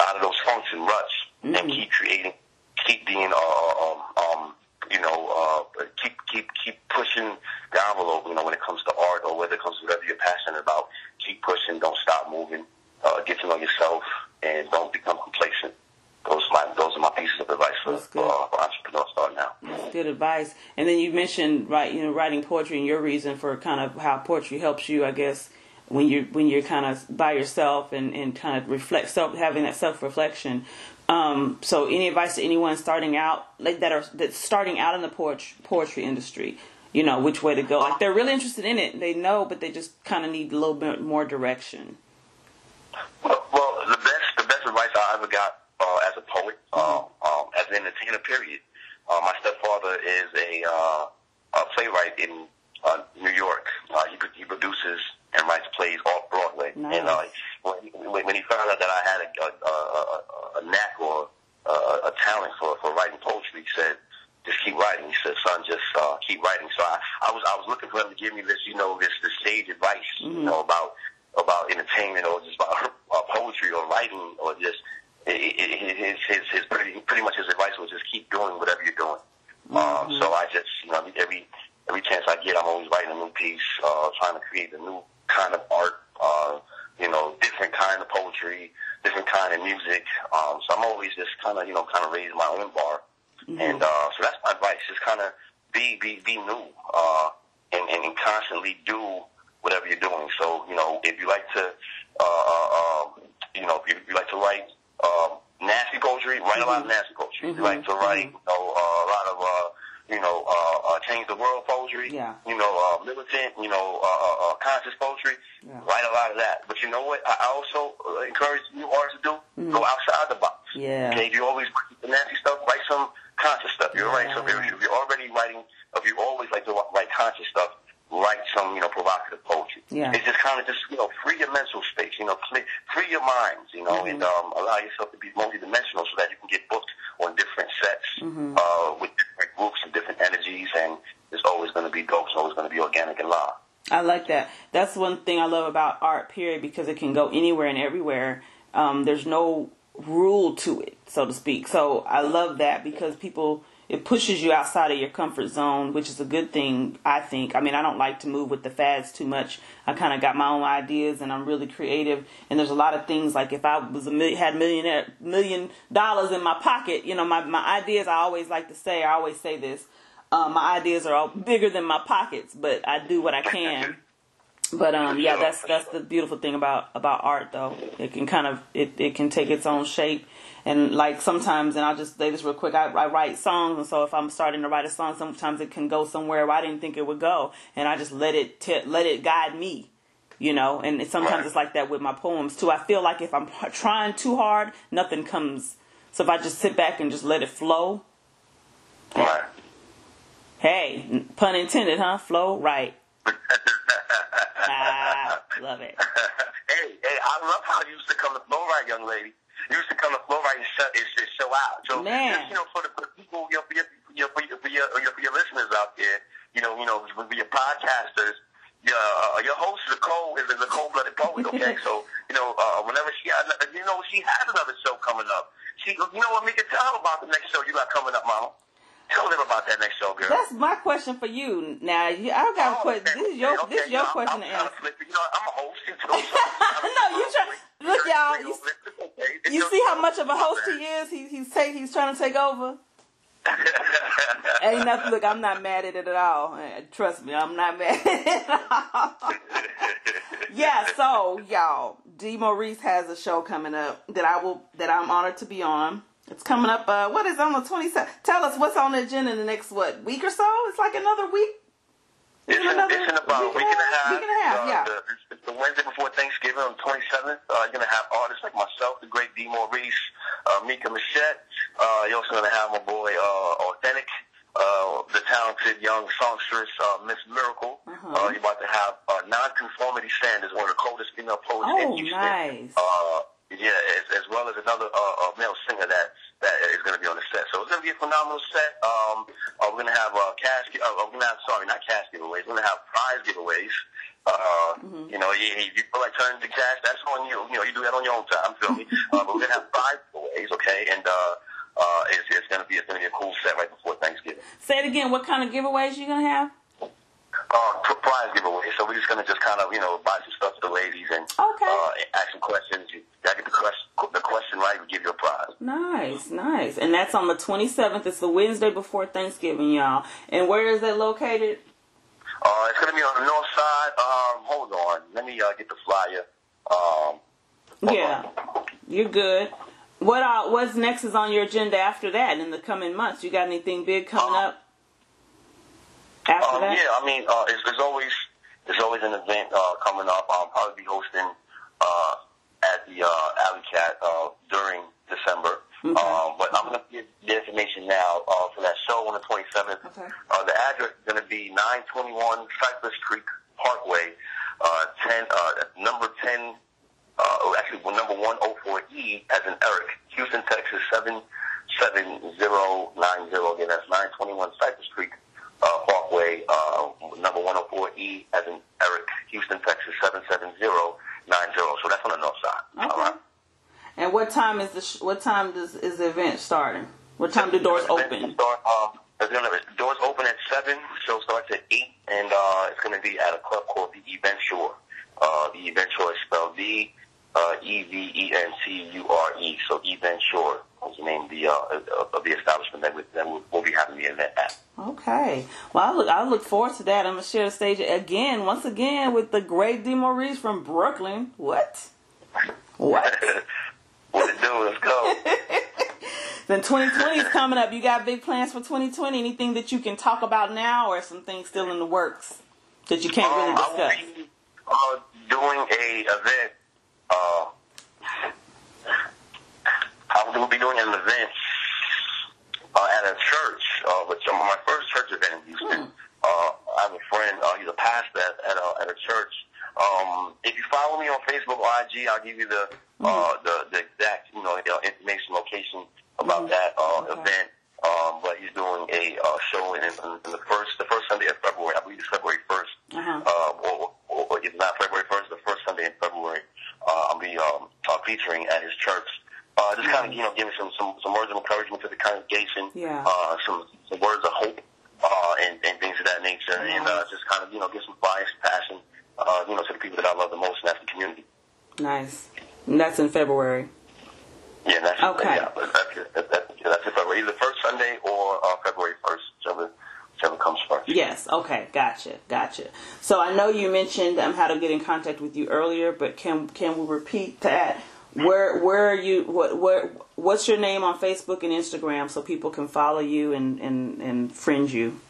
S2: out of those function ruts mm-hmm. and keep creating, keep being uh, um, um, you know, uh, keep keep keep pushing the envelope. You know, when it comes to art or whether it comes to whatever you're passionate about, keep pushing. Don't stop moving. Uh, get to know yourself and don't become complacent. Those are my those are my pieces of advice for, for, uh, for entrepreneurs starting out.
S1: That's good advice. And then you mentioned right, you know, writing poetry and your reason for kind of how poetry helps you, I guess, when you're when you're kind of by yourself and, and kind of reflect self having that self reflection. Um, so, any advice to anyone starting out, like that are that's starting out in the poetry poetry industry? You know which way to go. Like they're really interested in it, they know, but they just kind of need a little bit more direction.
S2: Well, well the best the best advice I ever got uh, as a poet, uh, um, as an entertainer, period. Uh, my stepfather is a, uh, a playwright in uh, New York. Uh, he, he produces and writes plays off Broadway. Nice. And uh, when, when he found out that I had a, a, a, a knack or a, a talent for, for writing poetry, he said, just keep writing. He said, son, just uh, keep writing. So I, I was I was looking for him to give me this, you know, this this sage advice, mm-hmm. you know, about about entertainment or just about uh, poetry or writing or just his his his pretty pretty much his advice was just keep doing whatever you're doing. Um, mm-hmm. Um, so I just you know every every chance I get, I'm always writing a new piece, uh, trying to create a new kind of art, uh, you know, different kind of poetry, different kind of music. Um, so I'm always just kind of, you know, kind of raising my own bar. Mm-hmm. And, uh, so that's my advice. Just kind of be, be, be new, uh, and, and, constantly do whatever you're doing. So, you know, if you like to, uh, uh, um, you know, if you like to write, um, nasty poetry, write mm-hmm. a lot of nasty poetry. Mm-hmm. If you like to write, you know, uh, a lot of, uh, you know, uh, uh, change the world poetry,
S1: yeah.
S2: you know, uh, you know, uh, uh, uh, conscious poetry, yeah. write a lot of that. But you know what? I also uh, encourage new artists to do mm-hmm. go outside the box.
S1: Yeah.
S2: Okay, if you always write the nasty stuff, write some conscious stuff. You're yeah. right. So if you're already writing, if you always like to write conscious stuff, write some, you know, provocative poetry.
S1: Yeah.
S2: It's just kind of just, you know, free your mental space, you know, free, free your minds, you know, mm-hmm. and um, allow yourself to be multidimensional so that you can get booked on different sets mm-hmm. uh, with different groups and different energies, and it's always going to be dope. It's always going to be organic and live.
S1: I like that. That's one thing I love about art, period, because it can go anywhere and everywhere. Um, there's no rule to it, so to speak. So I love that because people it pushes you outside of your comfort zone, which is a good thing, I think. I mean, I don't like to move with the fads too much. I kind of got my own ideas, and I'm really creative. And there's a lot of things like if I was a million, had millionaire million dollars in my pocket, you know, my my ideas. I always like to say, I always say this. Um, my ideas are all bigger than my pockets, but I do what I can. But um, yeah, that's that's the beautiful thing about about art, though. It can kind of it it can take its own shape. And like sometimes, and I'll just say this real quick. I, I write songs, and so if I'm starting to write a song, sometimes it can go somewhere where I didn't think it would go, and I just let it t- let it guide me you know? And sometimes it's like that with my poems too. I feel like if i'm trying too hard nothing comes. So if i just sit back and just let it flow.
S2: Right.
S1: hey pun intended huh? Flow right love it
S2: hey hey i love how you used to come to flow right young lady You used to come to Florida and show, and, and show out. So,
S1: Man.
S2: just, you know, for the, for the people, you know, for your, you know, for your, for your, for your listeners out there, you know, you know, for your podcasters, your, uh, your host is a cold is a cold blooded poet. Okay, so you know, uh, whenever she, has, you know, she has another show coming up. She, you know what, Mika, tell her about the next show you got coming up, Mama. Tell them about that next show, girl.
S1: That's my question for you. Now, you, I've got a
S2: Oh,
S1: question.
S2: okay,
S1: This is your
S2: okay,
S1: this is your
S2: yeah,
S1: question
S2: I'm,
S1: to answer.
S2: You know, I'm a host
S1: no, you try. Look, y'all. You, you see how much of a host he is? He, he's take, he's trying to take over. Ain't nothing. Look, I'm not mad at it at all. Eh, Trust me, I'm not mad at it at all. yeah. So, y'all, D. Maurice has a show coming up that I will that I'm honored to be on. It's coming up. Uh, what is on the 27th? Tell us what's on the agenda in the next what week or so? It's like another week.
S2: It's in,
S1: another
S2: it's in about a
S1: week
S2: week
S1: and a
S2: half,
S1: week and a half,
S2: uh,
S1: yeah.
S2: The, it's the Wednesday before Thanksgiving on the 27th. Uh, you're going to have artists like myself, the great D. Maurice, uh, Mika Machette. Uh, you're also going to have my boy, uh, Authentic, uh, the talented young songstress, uh, Miss Miracle.
S1: Uh-huh.
S2: Uh, you're about to have uh, Nonconformity Sanders, one of the coldest female poets
S1: Oh,
S2: in Houston.
S1: nice.
S2: Uh, yeah, as, as well as another uh, uh, male singer that that is going to be on the set. So it's going to be a phenomenal set. Um, uh, we're going to have uh, cash. Uh, we're going to have sorry, not cash giveaways. We're going to have prize giveaways. Uh,
S1: Mm-hmm.
S2: You know, you, you feel like turning to cash, that's on you. You know, you do that on your own time. Feel me? uh, but we're going to have prize giveaways, okay? And uh, uh, it's, it's going to be it's going to be a cool set right before Thanksgiving.
S1: Say it again. What kind of giveaways you gonna have?
S2: Uh, prize giveaway. So we're just going to just kind of you know buy some stuff to the ladies and
S1: Okay.
S2: uh, ask some questions. You got to get the question the question right, we give you a prize.
S1: Nice, nice. And that's on the 27th. It's the Wednesday before Thanksgiving, y'all. And where is that located?
S2: Uh, it's going to be on the north side. Um, hold on. Let me uh, get the flyer. Um,
S1: Yeah, you're good. What uh, what's next is on your agenda after that in the coming months? You got anything big coming
S2: Um,
S1: up after
S2: um,
S1: that?
S2: yeah, I mean, uh, it's, there's always there's always an event uh, coming up. I'll probably be hosting uh, at the uh, Alley Cat uh, during December.
S1: Okay.
S2: Um, but I'm going to give the information now uh, for that show on the 27th.
S1: Okay.
S2: Uh, the address is going to be 921 Cypress Creek Parkway, uh, 10, uh, number 10, uh, oh, actually, well, number 104E as in Eric, Houston, Texas, 77090. Again, that's 921 Cypress Creek Parkway, uh, number 104E as in Eric, Houston, Texas, 77090. So that's on the north side.
S1: Okay.
S2: All right.
S1: And what time is the sh- what time does is the event starting? What time do doors open?
S2: Start, uh, gonna, doors open at 7, show starts at 8, and uh, it's going to be at a club called the Eventure. Uh, the Eventure is spelled D uh, E-V-E-N-T-U-R-E, so Eventure is the name of the, uh, of the establishment that, we, that we'll, be having the event at.
S1: Okay. Well, I look I look forward to that. I'm gonna share the stage again, once again, with the great D. Maurice from Brooklyn. What? What?
S2: what it do? Let's go.
S1: Then 2020 is coming up. You got big plans for 2020? Anything that you can talk about now, or some things still in the works that you can't really
S2: Um, I will
S1: discuss?
S2: be uh, doing a event. Uh, I will be doing an event uh, at a church, uh, which um, my first church event in Houston. Uh, I have a friend. Uh, he's a pastor at, at, a, at a church. Um, if you follow me on Facebook or IG, I'll give you the uh, the, the exact you know uh, information, location about that uh,
S1: Okay.
S2: event. Um, but he's doing a uh, show in, in, the first the first Sunday of February. I believe it's February 1st
S1: Uh-huh.
S2: uh, or, or, or if not February 1st, the first Sunday in February, uh, I'll be um, uh, featuring at his church. Uh, just kind of, you know, giving some, some, some words of encouragement to the congregation,
S1: Yeah.
S2: uh, some, some words of hope, uh, and, and things of that nature, and uh, just kind of, you know, give some some passion, uh, you know, to the people that I love the most, and that's the community.
S1: Nice. And that's in February.
S2: Yeah, that's
S1: Okay.
S2: Yeah, that's it. That, that, yeah, that's it. February, either first Sunday or uh, February 1st, whichever, whichever comes first.
S1: Yes. Okay. Gotcha. Gotcha. So I know you mentioned um, how to get in contact with you earlier, but can can we repeat that? Where where are you? What where? What's your name on Facebook and Instagram so people can follow you and and and friend you?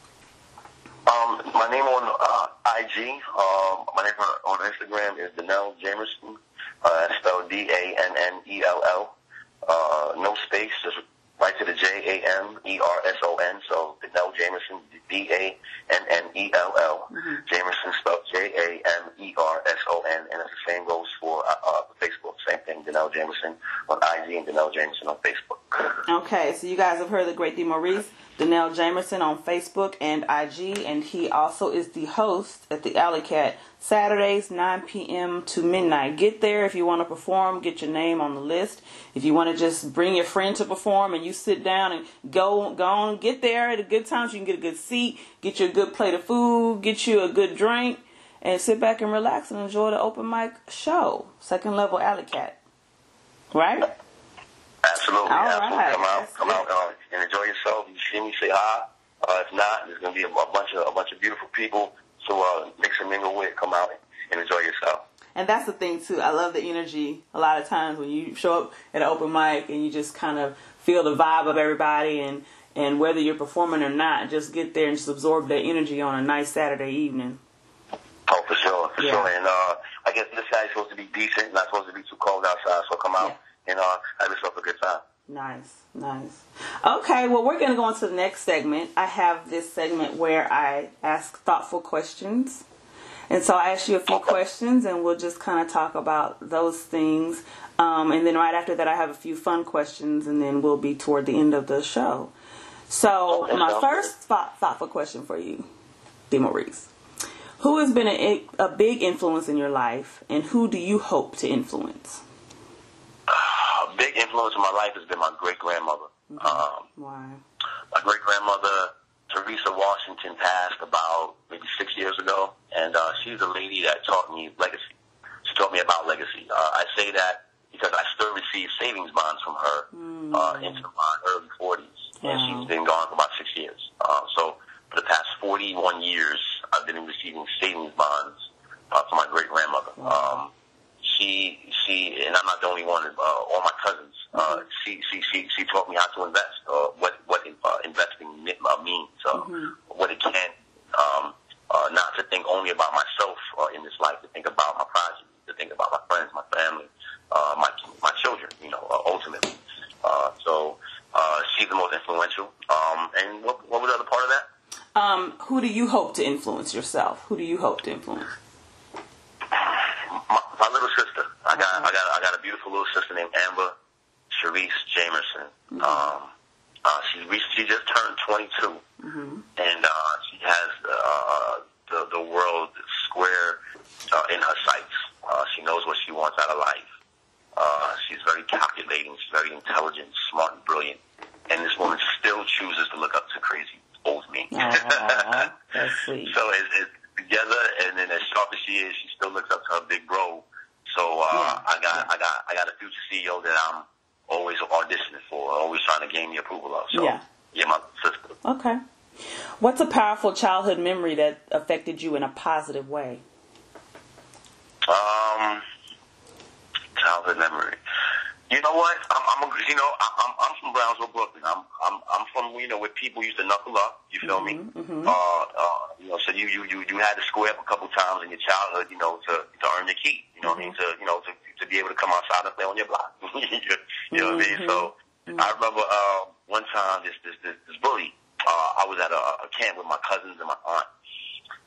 S2: Um, my name on uh, IG, um, my name on, on Instagram is Dannell Jamerson. Uh, spelled D-A-N-N-E-L-L. Uh, no space, just right to the J-A-M-E-R-S-O-N. So Dannell Jamerson, D-A-N-N-E-L-L. Jamerson spelled J-A-M-E-R-S-O-N. And it's the same goes for uh, uh, Facebook. Same thing, Dannell Jamerson on IG and Dannell Jamerson on Facebook.
S1: Okay, so you guys have heard the great D. Maurice Dannell Jamerson on Facebook and IG, and he also is the host at the Alley Cat Saturdays, 9 p.m. to midnight. Get there if you want to perform, get your name on the list. If you want to just bring your friend to perform and you sit down and go, go on, get there at a good time so you can get a good seat, get you a good plate of food, get you a good drink, and sit back and relax and enjoy the open mic show. Second level Alley Cat. Right?
S2: Absolutely.
S1: All
S2: absolutely.
S1: right.
S2: Come out,
S1: That's
S2: come
S1: good.
S2: out, uh, and enjoy yourself. You see me, say hi. Uh, if not, there's gonna be a, a bunch of a bunch of beautiful people. So uh, mix and mingle with. Come out and enjoy yourself.
S1: And that's the thing too. I love the energy. A lot of times when you show up at an open mic and you just kind of feel the vibe of everybody, and and whether you're performing or not, just get there and just absorb that energy on a nice Saturday evening.
S2: Oh, for sure, for
S1: Yeah.
S2: sure. And uh, I guess this guy's supposed to be decent, not supposed to be too cold outside. So come out and uh, have yourself a good time.
S1: Nice, nice. Okay, well, we're going to go on to the next segment. I have this segment where I ask thoughtful questions. And so I ask you a few questions, and we'll just kind of talk about those things. Um, and then right after that, I have a few fun questions, and then we'll be toward the end of the show. So, my first thought, thoughtful question for you, D. Maurice. Who has been a, a big influence in your life, and who do you hope to influence?
S2: A big influence in my life has been my great grandmother. Um,
S1: Why?
S2: my great grandmother Teresa Washington passed about maybe six years ago, and uh, she's the lady that taught me legacy. She taught me about legacy. Uh, I say that because I still receive savings bonds from her uh, into my early 40s, and she's been gone for about six years. Uh, so for the past 41 years, I've been receiving savings bonds uh, from my great grandmother. Um, she she and I'm not the only one. Uh, all my cousins. Uh, she she she she taught me how to invest. Uh, what what uh, investing uh, means. Uh, What it can. Um, uh, not to think only about myself uh, in this life. To think about my progeny. To think about my friends, my family, uh, my my children. You know, uh, ultimately. Uh, so uh, she's the most influential. Um, and what what was the other part of that?
S1: Um, who do you hope to influence yourself? Who do you hope to influence?
S2: my, my little sister. I got I got I got a beautiful little sister named Amber Sharice Jamerson. Um, uh, she re- she just turned 22, and uh, she has uh, the the world square uh, in her sights. Uh, she knows what she wants out of life. Uh, she's very calculating. She's very intelligent, smart, and brilliant. And this woman still chooses to look up to crazy old me.
S1: Aw, that's sweet.
S2: So it's, it's together, and then as sharp as she is, she still looks up to her big bro. So uh,
S1: Yeah.
S2: I got I got I got a future CEO that I'm always auditioning for, always trying to gain the approval of. So
S1: Yeah.
S2: yeah, my sister.
S1: Okay. What's a powerful childhood memory that affected you in a positive way?
S2: Um, childhood memory. You know what? I'm, I'm a, you know, I'm, I'm from Brownsville, Brooklyn. I'm, I'm, I'm from, you know, where people used to knuckle up. You feel me? Mm-hmm. Uh, uh, you know, so you, you, you, you had to square up a couple times in your childhood, you know, to, to earn your keep. You know what I mean? To, you know, to, to be able to come outside and play on your block. you know what I mean? So I remember, uh, one time this, this, this, this bully, uh, I was at a, a camp with my cousins and my aunt.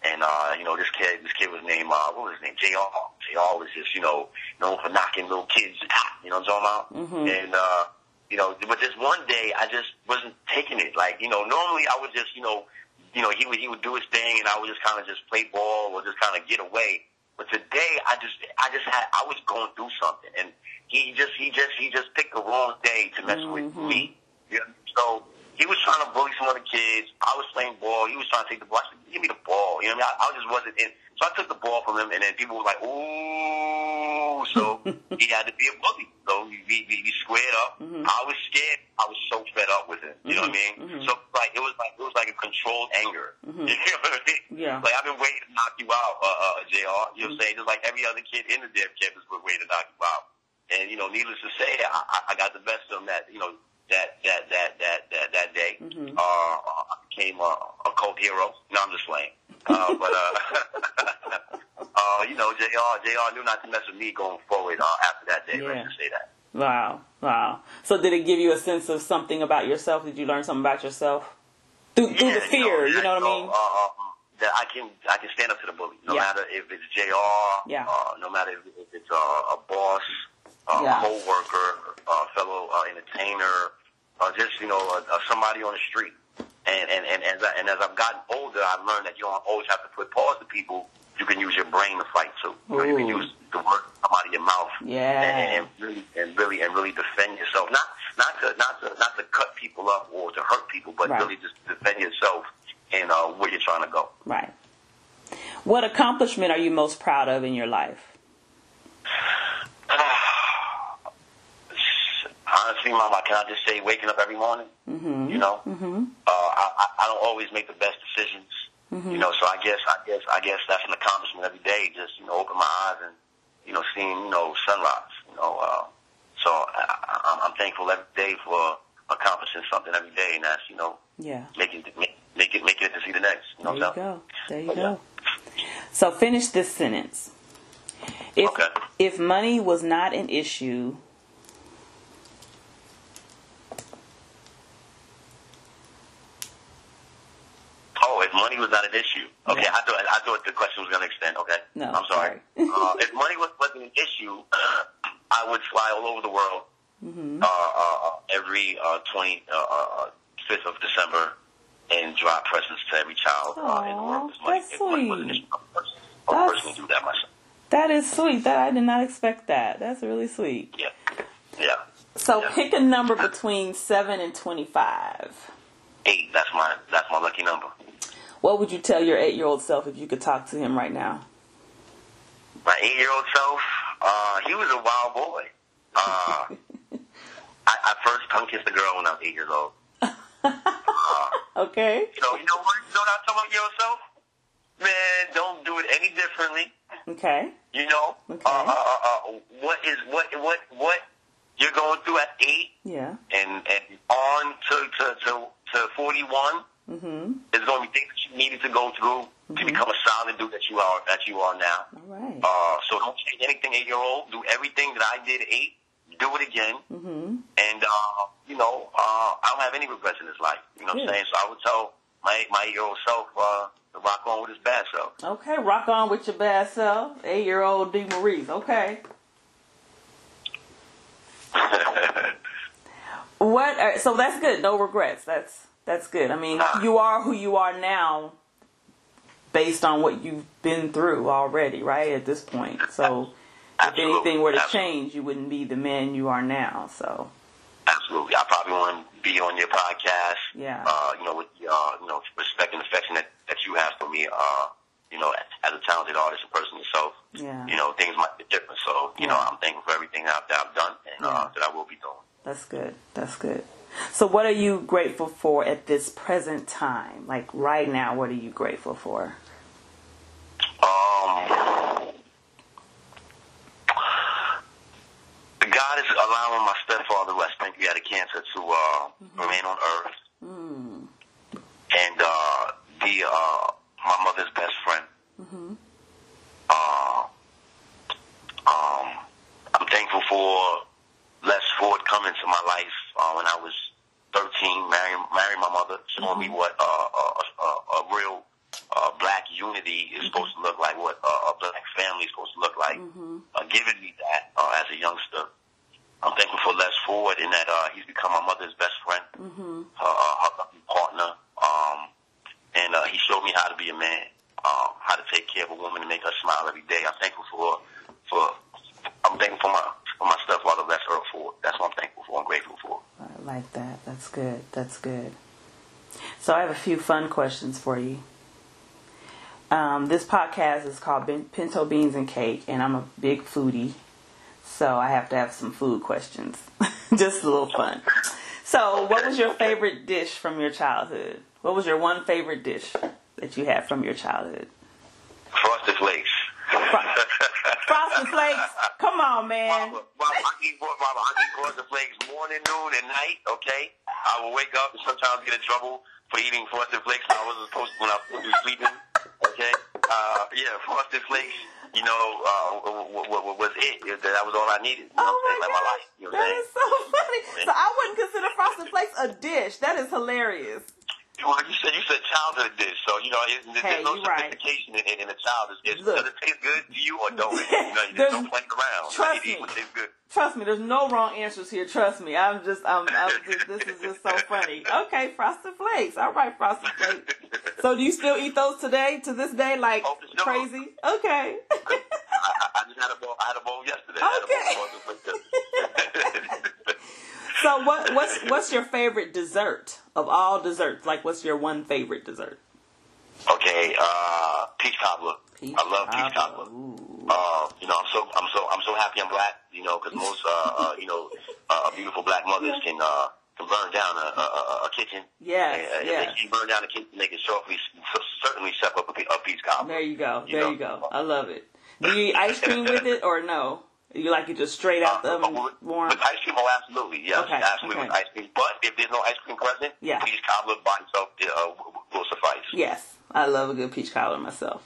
S2: And uh, you know, this kid, this kid was named uh, what was his name? Jr. Jr. was just you know known for knocking little kids out. You know what I'm talking about? And uh, you know, but this one day, I just wasn't taking it. Like you know, normally I would just you know, you know, he would he would do his thing, and I would just kind of just play ball or just kind of get away. But today, I just I just had I was going through something, and he just he just he just picked the wrong day to mess with me. Yeah. So he was trying to bully some other kids. I was playing ball. He was trying to take the ball. I said, give me the ball. You know what I mean? I, I just wasn't in. So I took the ball from him, and then people were like, ooh. So he had to be a bully. So we, we, we squared up. Mm-hmm. I was scared. I was so fed up with him. You know what I mm-hmm. mean? Mm-hmm. So like it was like it was like a controlled anger. You know what I mean?
S1: Yeah.
S2: Like I've been waiting to knock you out, uh, uh, Jr. You know what I'm saying? Just like every other kid in the damn campus was waiting to knock you out. And you know, needless to say, I, I- got the best of him. That you know, that that that that that, that day, uh, I became a, a cult hero. No, I'm just playing. Uh, but uh, uh, you know, Jr. Jr. knew not to mess with me going forward uh, after that day.
S1: Yeah.
S2: Let's just say that.
S1: Wow, wow. So did it give you a sense of something about yourself? Did you learn something about yourself through, through the fear? You know what I mean?
S2: Uh, uh, that I can I can stand up to the bully, no
S1: Yeah.
S2: matter if it's Jr.
S1: Yeah.
S2: Uh, no matter if, if it's uh, a boss, uh,
S1: Yeah.
S2: a co-worker, uh, fellow uh, entertainer, or just you know uh, uh, somebody on the street. And and and as I, and as I've gotten older, I've learned that you don't always have to put pause to people. You can use your brain to fight too. You, know, you can use the word come out of your mouth.
S1: Yeah.
S2: And, and really and really and really defend yourself. Not not to not to not to cut people up or to hurt people, but
S1: Right.
S2: really just defend yourself and uh, where you're trying to go.
S1: Right. What accomplishment are you most proud of in your life?
S2: Honestly, can I just say waking up every morning?
S1: Mm-hmm.
S2: You know,
S1: Mm-hmm.
S2: uh, I, I don't always make the best decisions.
S1: Mm-hmm.
S2: You know, so I guess I guess I guess that's an accomplishment every day. Just you know, open my eyes and you know, seeing you know sunrise. You know, uh, so I, I, I'm thankful every day for accomplishing something every day, and that's you know
S1: Yeah.
S2: making make, make it making it to see the next. You know
S1: There you go. There you go. So finish this sentence. If
S2: Okay.
S1: if money was not an issue,
S2: Oh, if money was not an issue. Okay,
S1: Yeah.
S2: I thought I thought the question was going to extend. Okay,
S1: No,
S2: I'm sorry.
S1: sorry.
S2: uh, if money was, wasn't an issue, I would fly all over the world
S1: Mm-hmm.
S2: uh, uh, every uh, 20 uh, uh, of December and drop presents to every child uh, in the world. If money,
S1: that's
S2: if money was an
S1: sweet.
S2: issue, I would pers- I would
S1: That's-
S2: personally do that myself.
S1: that is sweet. That I did not expect that. That's really sweet.
S2: Yeah, yeah.
S1: So
S2: Yeah.
S1: pick a number between seven and twenty-five.
S2: Eight. That's my that's my lucky number.
S1: What would you tell your eight-year-old self if you could talk to him right now?
S2: My eight-year-old self, uh, he was a wild boy. Uh, I, I first tongue kissed a girl when I was eight years old. Uh,
S1: Okay.
S2: you know, you know what? You know what I'm talking about yourself? Man, don't do it any differently.
S1: Okay.
S2: You know,
S1: Okay.
S2: uh, uh, uh, uh, what is what what what you're going through at eight
S1: Yeah.
S2: and and on to to to, to 41
S1: Mhm.
S2: is going to be things that you needed to go through to become a solid dude that you are that you are now.
S1: All right.
S2: Uh, so don't change anything eight year old. Do everything that I did eight. Do it again.
S1: Mm-hmm.
S2: And uh, you know, uh, I don't have any regrets in this life. You know what
S1: Good.
S2: I'm saying? So I would tell my my eight year old self uh, to rock on with his bad self.
S1: Okay. Rock on with your bad self, eight-year-old D. Maurice. Okay. What? Are, so that's good. No regrets. That's that's good. I mean, you are who you are now, based on what you've been through already, right? At this point, so if anything were to
S2: Absolutely.
S1: change, you wouldn't be the man you are now. So
S2: Absolutely. I probably want to be on your podcast.
S1: Yeah.
S2: Uh, you know, with uh, you know, respect and affection that, that you have for me. Uh, you know, as a talented artist and person yourself.
S1: Yeah.
S2: You know, things might be different. So, you
S1: Yeah.
S2: know, I'm thankful for everything that I've, that I've done and uh, that I will be doing.
S1: that's good. That's good. So what are you grateful for at this present time? Like right now, what are you grateful for?
S2: Um, God is allowing my stepfather, who has pancreatic cancer, to uh, remain on Earth,
S1: Mm.
S2: and uh, be uh, my mother's best friend.
S1: Mm-hmm.
S2: Uh, um, I'm thankful for Les Ford coming to my life uh, when I was 13, marrying marrying my mother, showing me what uh, a, a, a real uh, black unity is supposed to look like, what uh, a black family is supposed to look like. Uh, giving me that uh, as a youngster. I'm thankful for Les Ford in that uh, he's become my mother's best friend,
S1: Mm-hmm.
S2: her, uh, her partner, um, and uh, he showed me how to be a man, um, how to take care of a woman and make her smile every day. I'm thankful for for I'm thankful for my for my stepfather, Les Earl Ford. That's what I'm thankful for. I'm grateful for.
S1: Like that. That's good. That's good. So I have a few fun questions for you. Um, this podcast is called Pinto Beans and Cake, and I'm a big foodie, so I have to have some food questions. Just a little fun. So, what was your favorite dish from your childhood? What was your one favorite dish that you had from your childhood?
S2: Frosted Flakes.
S1: Frosted Flakes. Come on, man.
S2: Mama, mama, I eat, Mama, I eat Frosted Flakes morning, noon, and night. Okay, I will wake up and sometimes get in trouble for eating Frosted Flakes. I wasn't supposed to when I was sleeping. Okay, uh, yeah, Frosted Flakes. You know, uh, w- w- w- was it? That was all I needed. You know
S1: Oh
S2: what I'm saying?
S1: my
S2: Like my life. You know
S1: that is so funny. So I wouldn't consider Frosted Flakes a dish. That is hilarious.
S2: Well, you said you said childhood dish, so you know it, there's
S1: Hey,
S2: no
S1: you right.
S2: sophistication in, in, a child. It's, it's,
S1: Look.
S2: does it taste good to you or don't it? You know, you just don't play around.
S1: trust me. Trust me, there's no wrong answers here. Trust me. I'm just, I'm, I'm just, this is just so funny. Okay, frosted flakes. All right, frosted flakes. So do you still eat those today, to this day, like
S2: Oh, sure.
S1: crazy? Okay.
S2: I, I, just had a bowl. I had a bowl yesterday.
S1: Okay.
S2: had a bowl of it.
S1: So what, what's, what's your favorite dessert of all desserts? Like, what's your one favorite dessert?
S2: okay, uh, peach cobbler. I love peach cobbler.
S1: Ooh.
S2: Uh, you know, I'm so I'm so I'm so happy I'm black. You know, because most uh, uh, you know uh, beautiful black mothers can uh, can burn down a, a, a- kitchen.
S1: Yes,
S2: And, uh,
S1: yes.
S2: If they can burn down a kitchen, they can certainly certainly step up a, a peach cobbler.
S1: There you go.
S2: You
S1: There
S2: know?
S1: you go. I love it. Do you eat ice cream with it or no? You like it just straight out the
S2: Uh,
S1: oven
S2: with,
S1: warm?
S2: with ice cream, oh, absolutely, yes,
S1: Okay,
S2: absolutely
S1: okay.
S2: with ice cream. But if there's no ice cream present,
S1: Yeah.
S2: peach cobbler by itself uh, will suffice.
S1: Yes, I love a good peach cobbler myself.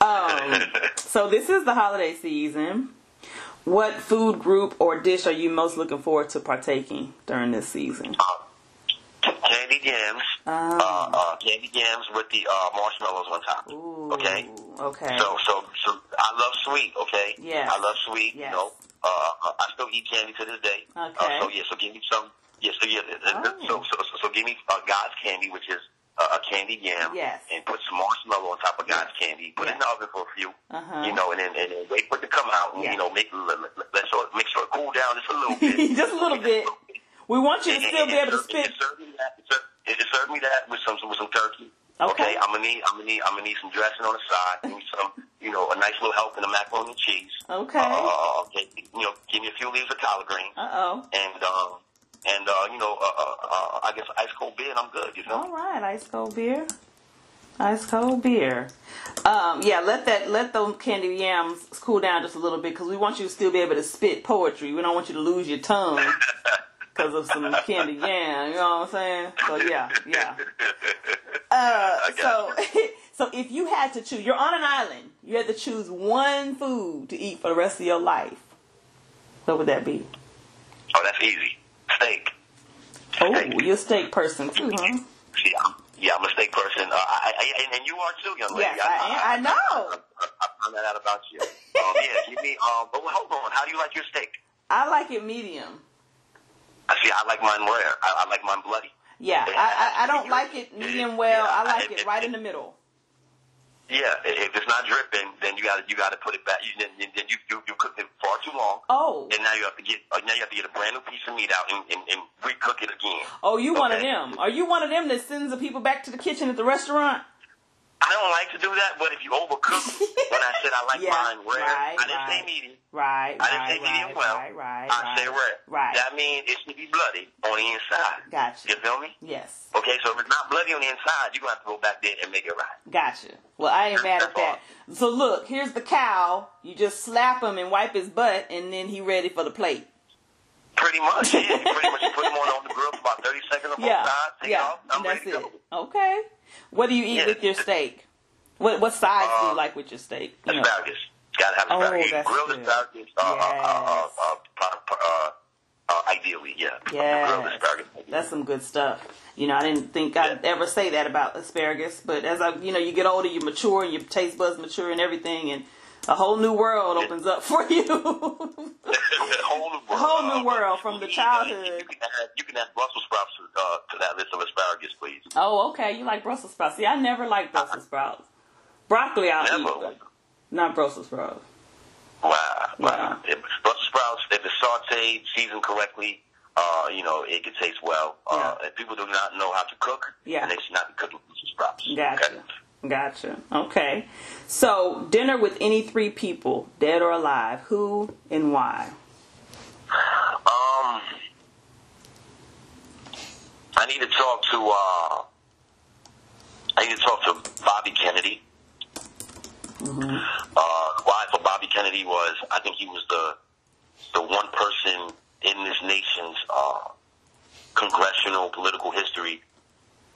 S1: Um, so this is the holiday season. What food group or dish are you most looking forward to partaking during this season?
S2: Uh, candy yams,
S1: Um,
S2: uh, uh, candy yams with the uh, marshmallows on top.
S1: Ooh,
S2: okay.
S1: Okay.
S2: So, so, so I love sweet. Okay.
S1: Yes.
S2: I love sweet.
S1: Yes.
S2: You know, uh, I still eat candy to this day.
S1: Okay.
S2: Uh, so yeah, so give me some. Yes. so yeah.
S1: Oh.
S2: So, so, so, so give me uh, God's candy, which is uh, a candy yam.
S1: Yes.
S2: And put some marshmallow on top of God's candy. Put it in the oven for a few.
S1: Uh-huh.
S2: You know, and then and then wait for it to come out. And,
S1: Yeah.
S2: You know, make let, let, make sure it cool down just a little bit.
S1: Just a little bit. We want you to still be able to spit.
S2: It served me that. It served, it served me that with some with some turkey.
S1: Okay.
S2: I'm gonna need I'm gonna need I'm gonna need some dressing on the side. Give me some you know a nice little help in the macaroni and cheese.
S1: Okay.
S2: Uh, okay. You know, give me a few leaves of collard greens
S1: Uh oh.
S2: and um and uh, you know uh, uh, uh, I guess ice cold beer and I'm good. You know.
S1: All right, ice cold beer. Ice cold beer. Um, yeah, let that let those candy yams cool down just a little bit because we want you to still be able to spit poetry. We don't want you to lose your tongue because of some candy yam. You know what I'm saying? So yeah, yeah. Uh, so so if you had to choose, you're on an island. You had to choose one food to eat for the rest of your life. What would that be?
S2: Oh, that's easy. Steak.
S1: Oh, you're a steak person too, huh?
S2: I'm, yeah, I'm a steak person. Uh, I, I, and, you are too, young lady.
S1: Yes, I. I know.
S2: I, I found that out about you. Um, yeah, give me. Um, but hold on. How do you like your steak?
S1: I like it medium.
S2: I see. I like mine rare. I, I like mine bloody.
S1: Yeah, I, I, I don't like it medium well. I like
S2: it-
S1: it right in the middle.
S2: Yeah, if it's not dripping, then you got to you got to put it back. You, then, then you, you you cooked it far too long,
S1: Oh,
S2: and now you have to get uh, now you have to get a brand new piece of meat out and, and, and recook it again.
S1: oh, you one of them? Are you one of them that sends the people back to the kitchen at the restaurant?
S2: I don't like to do that, but if you overcook, when I said I like
S1: Yeah,
S2: mine rare,
S1: right,
S2: I didn't
S1: right.
S2: say medium.
S1: Right,
S2: I didn't
S1: right,
S2: say medium well.
S1: right, right,
S2: I said rare.
S1: Right.
S2: That means it should be bloody on the inside.
S1: Gotcha.
S2: You feel me?
S1: Yes,
S2: Okay, so if it's not bloody on the inside, you're gonna have to go back there and make it right.
S1: gotcha. Well, I ain't mad at that. So look, here's the cow. You just slap him and wipe his butt, and then he ready for the plate.
S2: Pretty much, yeah. You pretty much put them on, on the grill for about 30 seconds on
S1: Yeah,
S2: both sides. Take
S1: yeah,
S2: off. I'm
S1: that's
S2: ready to
S1: it.
S2: go.
S1: Okay. What do you eat
S2: Yeah.
S1: with your steak? What what size do
S2: Uh,
S1: you like with your steak? You know.
S2: Asparagus. Gotta have
S1: Oh,
S2: asparagus.
S1: that's
S2: Grilled
S1: good.
S2: asparagus. Uh, uh, uh, uh,
S1: Yes.
S2: uh, pro- pro- uh, uh, ideally, yeah. Asparagus.
S1: that's some good stuff. You know, I didn't think I'd ever say that about asparagus, but as I, you know, you get older, you mature, and your taste buds mature, and everything, and a whole new world opens up for you.
S2: a whole new world.
S1: A whole new world from the childhood.
S2: You can add, you can add Brussels sprouts to, uh, to that list of asparagus, please.
S1: oh, okay, you like Brussels sprouts? See, I never liked Brussels sprouts. Broccoli, I'll eat,
S2: Never.
S1: but not Brussels sprouts.
S2: Wow.
S1: Yeah.
S2: wow. Brussels sprouts, if it's sauteed, seasoned correctly, uh, you know, it can taste well. Uh, If people do not know how to cook,
S1: Yeah.
S2: they should not be cooking Brussels sprouts.
S1: Gotcha.
S2: Okay?
S1: Gotcha. Okay. So, dinner with any three people, dead or alive, who and why?
S2: Um, I need to talk to. Uh, I need to talk to Bobby Kennedy. Uh, why for Bobby Kennedy was I think he was the the one person in this nation's uh, congressional political history,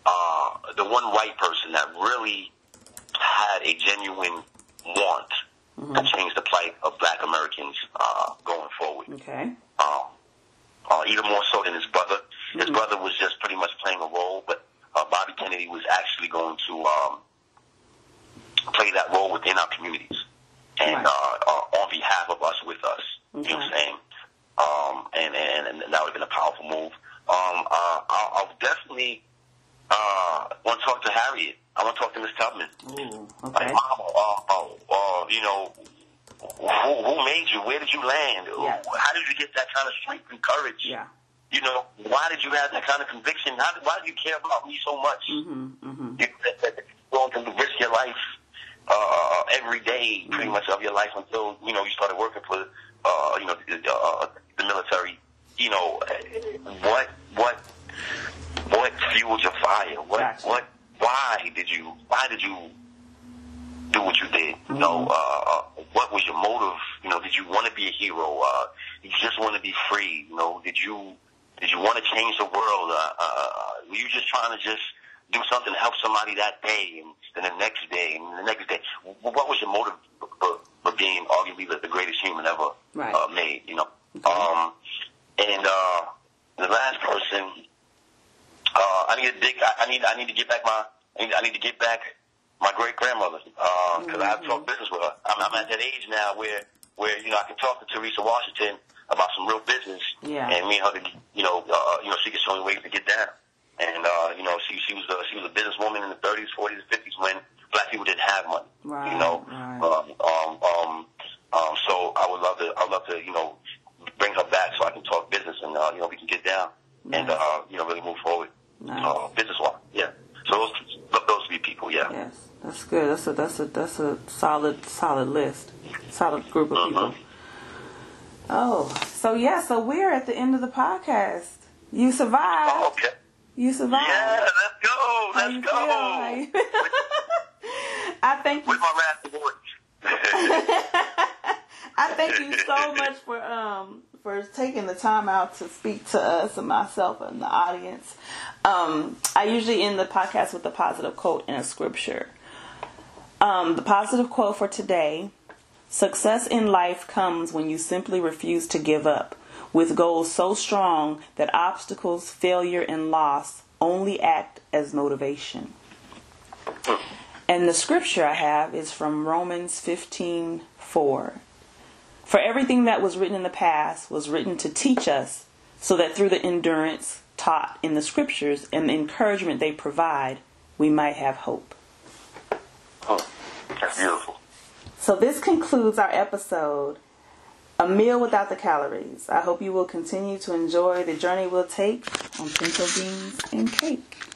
S2: uh, the one white person that really had a genuine want to change the plight of Black Americans uh, going forward
S1: Okay.
S2: um, uh, even more so than his brother. His brother was just pretty much playing a role, but uh, Bobby Kennedy was actually going to um, play that role within our communities and
S1: Right.
S2: uh, uh, on behalf of us, with us. You know what I'm saying? Um, and, and and that would have been a powerful move. Um, uh, I'll, I'll definitely uh, want to talk to Harriet. I want to talk to Miss Tubman.
S1: Ooh,
S2: Like,
S1: okay.
S2: Mom, uh, uh, uh, you know, who, who made you? Where did you land?
S1: Yes.
S2: How did you get that kind of strength and courage?
S1: Yeah.
S2: You know, why did you have that kind of conviction? How, why do you care about me so much?
S1: Mhm. Mhm.
S2: You, that, willing to risk your life uh, every day, pretty
S1: Mm-hmm.
S2: much of your life until you know you started working for uh, you know the, uh, the military. You know, what what what fueled your fire? What
S1: Gotcha.
S2: what why did you why did you do what you did? You know,
S1: Mm-hmm.
S2: uh, uh, what was your motive? You know, did you want to be a hero? Uh, did you just want to be free? You know, did you did you want to change the world? Uh, uh, were you just trying to just do something to help somebody that day, and then the next day, and the next day? What was your motive for, for being arguably the, the greatest human ever
S1: Right.
S2: uh, made? You know,
S1: Okay.
S2: um, and uh, the last person, uh, need to dig. I, I need. I need to get back my. I need, I need to get back my great grandmother because I have talked business with her. I'm, I'm at that age now where where you know I can talk to Teresa Washington about some real business.
S1: Yeah.
S2: And me and her, to, you know, uh, you know, she could show me ways to get down. And uh, you know, she she was a, she was a businesswoman in the 30s, 40s, 50s when black people didn't have money.
S1: Right,
S2: You know.
S1: right.
S2: Um, um, um, um, so I would love to. I would love to. You know, bring her back so I can talk business and uh, you know we can get down and uh, you know really move forward.
S1: Nice.
S2: Uh, business wise, yeah. So those those three people, yeah.
S1: Yes, that's good. That's a that's a that's a solid solid list, solid group of people.
S2: Mhm.
S1: Oh, so yeah, so we're at the end of the podcast. You survived.
S2: Oh, okay.
S1: You survived.
S2: Yeah, let's go.
S1: How
S2: Let's go.
S1: feel? I thank you.
S2: With my raspy voice.
S1: I thank you so much for um for taking the time out to speak to us and myself and the audience. Um, I usually end the podcast with a positive quote and a scripture. Um, the positive quote for today: Success in life comes when you simply refuse to give up, with goals so strong that obstacles, failure, and loss only act as motivation. And the scripture I have is from Romans 15 4. For everything that was written in the past was written to teach us, so that through the endurance taught in the scriptures and the encouragement they provide, we might have hope.
S2: Oh, That's beautiful.
S1: So this concludes our episode, A Meal Without the Calories. I hope you will continue to enjoy the journey we'll take on pinto beans and cake.